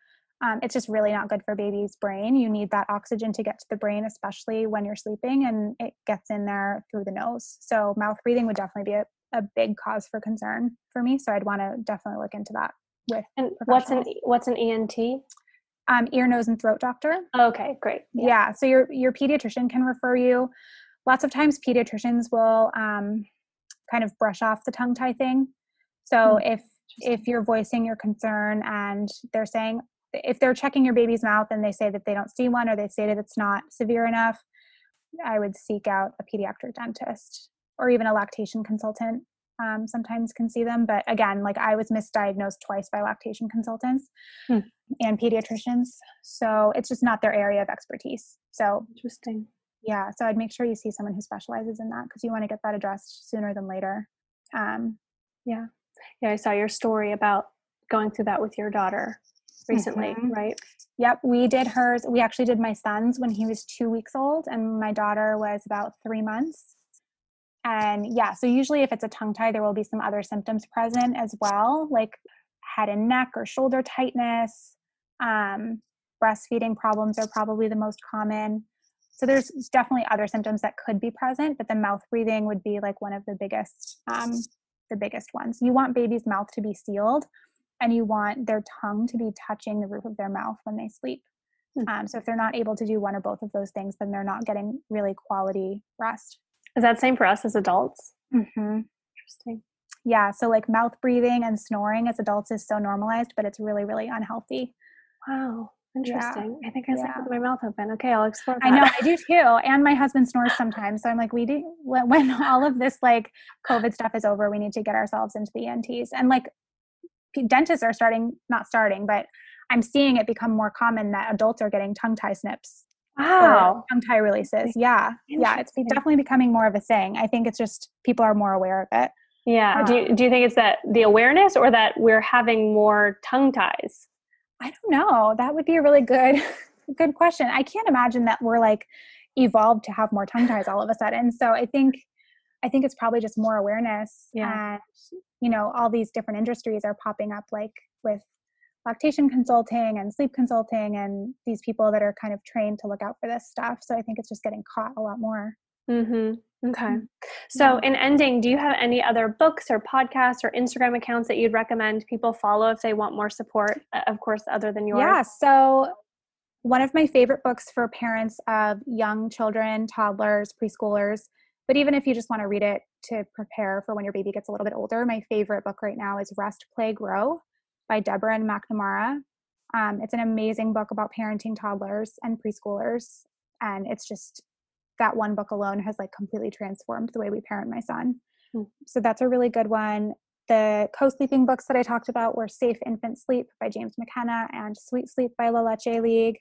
um, it's just really not good for baby's brain. You need that oxygen to get to the brain, especially when you're sleeping, and it gets in there through the nose. So, mouth breathing would definitely be a, a big cause for concern for me. So I'd want to definitely look into that with. And what's an what's an ENT? Um, ear, nose, and throat doctor. Okay, great. Yeah. yeah. So your your pediatrician can refer you. Lots of times, pediatricians will um, kind of brush off the tongue tie thing. So mm-hmm. if if you're voicing your concern and they're saying if they're checking your baby's mouth and they say that they don't see one or they say that it's not severe enough, I would seek out a pediatric dentist or even a lactation consultant. Um, sometimes can see them, but again, like I was misdiagnosed twice by lactation consultants hmm. and pediatricians, so it's just not their area of expertise. So interesting. Yeah, so I'd make sure you see someone who specializes in that because you want to get that addressed sooner than later. Um, yeah, yeah. I saw your story about going through that with your daughter recently, mm-hmm. right? Yep, we did hers. We actually did my son's when he was two weeks old, and my daughter was about three months. And yeah, so usually if it's a tongue tie, there will be some other symptoms present as well, like head and neck or shoulder tightness. Um, breastfeeding problems are probably the most common. So there's definitely other symptoms that could be present, but the mouth breathing would be like one of the biggest, um, the biggest ones. You want baby's mouth to be sealed and you want their tongue to be touching the roof of their mouth when they sleep. Mm-hmm. Um, so if they're not able to do one or both of those things, then they're not getting really quality rest. Is that same for us as adults? Mm-hmm. Interesting. Yeah. So like mouth breathing and snoring as adults is so normalized, but it's really, really unhealthy. Wow. Interesting. Yeah. I think I sleep yeah. with my mouth open. Okay, I'll explore that. I know, I do too. And my husband snores sometimes. So I'm like, we do, [LAUGHS] when all of this like COVID stuff is over, we need to get ourselves into the ENTs. And like dentists are starting not starting but i'm seeing it become more common that adults are getting tongue tie snips wow tongue tie releases yeah yeah it's definitely becoming more of a thing i think it's just people are more aware of it yeah um, do, you, do you think it's that the awareness or that we're having more tongue ties don't know that would be a really good [LAUGHS] good question i can't imagine that we're like evolved to have more tongue ties all of a sudden so i think I think it's probably just more awareness. Yeah. And, you know, all these different industries are popping up like with lactation consulting and sleep consulting and these people that are kind of trained to look out for this stuff. So I think it's just getting caught a lot more. Mm-hmm. Okay. Mm-hmm. So, in ending, do you have any other books or podcasts or Instagram accounts that you'd recommend people follow if they want more support, of course, other than yours? Yeah. So, one of my favorite books for parents of young children, toddlers, preschoolers but even if you just want to read it to prepare for when your baby gets a little bit older, my favorite book right now is Rest, Play, Grow by Deborah and MacNamara. Um, it's an amazing book about parenting toddlers and preschoolers. And it's just that one book alone has like completely transformed the way we parent my son. Mm. So that's a really good one. The co sleeping books that I talked about were Safe Infant Sleep by James McKenna and Sweet Sleep by La Leche League.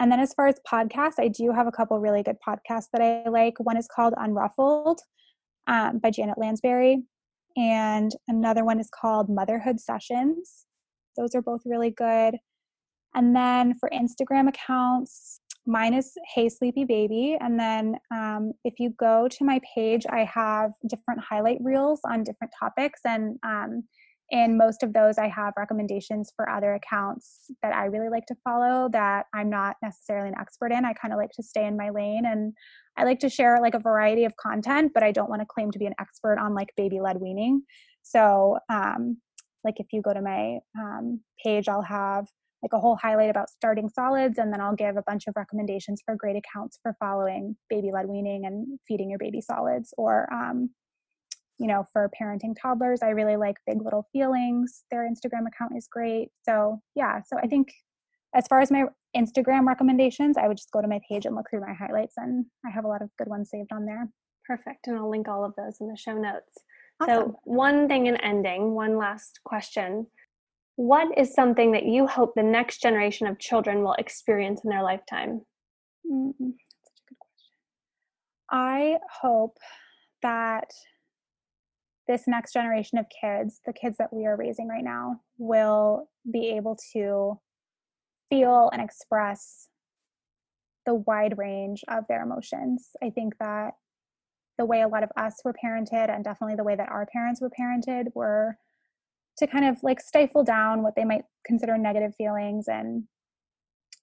And then as far as podcasts, I do have a couple really good podcasts that I like. One is called Unruffled um, by Janet Lansbury, and another one is called Motherhood Sessions. Those are both really good. And then for Instagram accounts, mine is Hey Sleepy Baby. And then um, if you go to my page, I have different highlight reels on different topics. And um, in most of those i have recommendations for other accounts that i really like to follow that i'm not necessarily an expert in i kind of like to stay in my lane and i like to share like a variety of content but i don't want to claim to be an expert on like baby led weaning so um like if you go to my um, page i'll have like a whole highlight about starting solids and then i'll give a bunch of recommendations for great accounts for following baby led weaning and feeding your baby solids or um, you know, for parenting toddlers, I really like Big Little Feelings. Their Instagram account is great. So, yeah, so I think as far as my Instagram recommendations, I would just go to my page and look through my highlights, and I have a lot of good ones saved on there. Perfect. And I'll link all of those in the show notes. Awesome. So, one thing in ending, one last question. What is something that you hope the next generation of children will experience in their lifetime? Mm-hmm. A good question. I hope that this next generation of kids, the kids that we are raising right now, will be able to feel and express the wide range of their emotions. I think that the way a lot of us were parented, and definitely the way that our parents were parented, were to kind of like stifle down what they might consider negative feelings and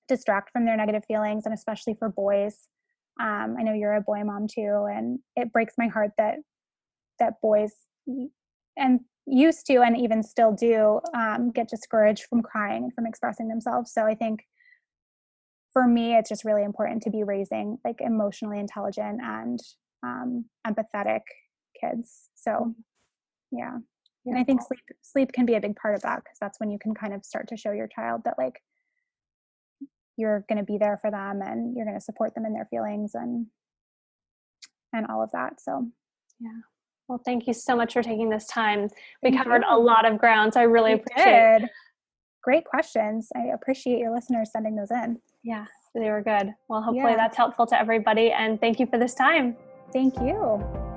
distract from their negative feelings, and especially for boys. Um, I know you're a boy mom too, and it breaks my heart that that boys and used to and even still do um, get discouraged from crying and from expressing themselves so i think for me it's just really important to be raising like emotionally intelligent and um, empathetic kids so mm. Yeah and i think sleep sleep can be a big part of that because that's when you can kind of start to show your child that like you're going to be there for them and you're going to support them in their feelings and and all of that so. Yeah. Well thank you so much for taking this time. We thank covered you. a lot of ground so i really we appreciate did. great questions. I appreciate your listeners sending those in. Yeah they were good. Well hopefully yeah. that's helpful to everybody and thank you for this time. Thank you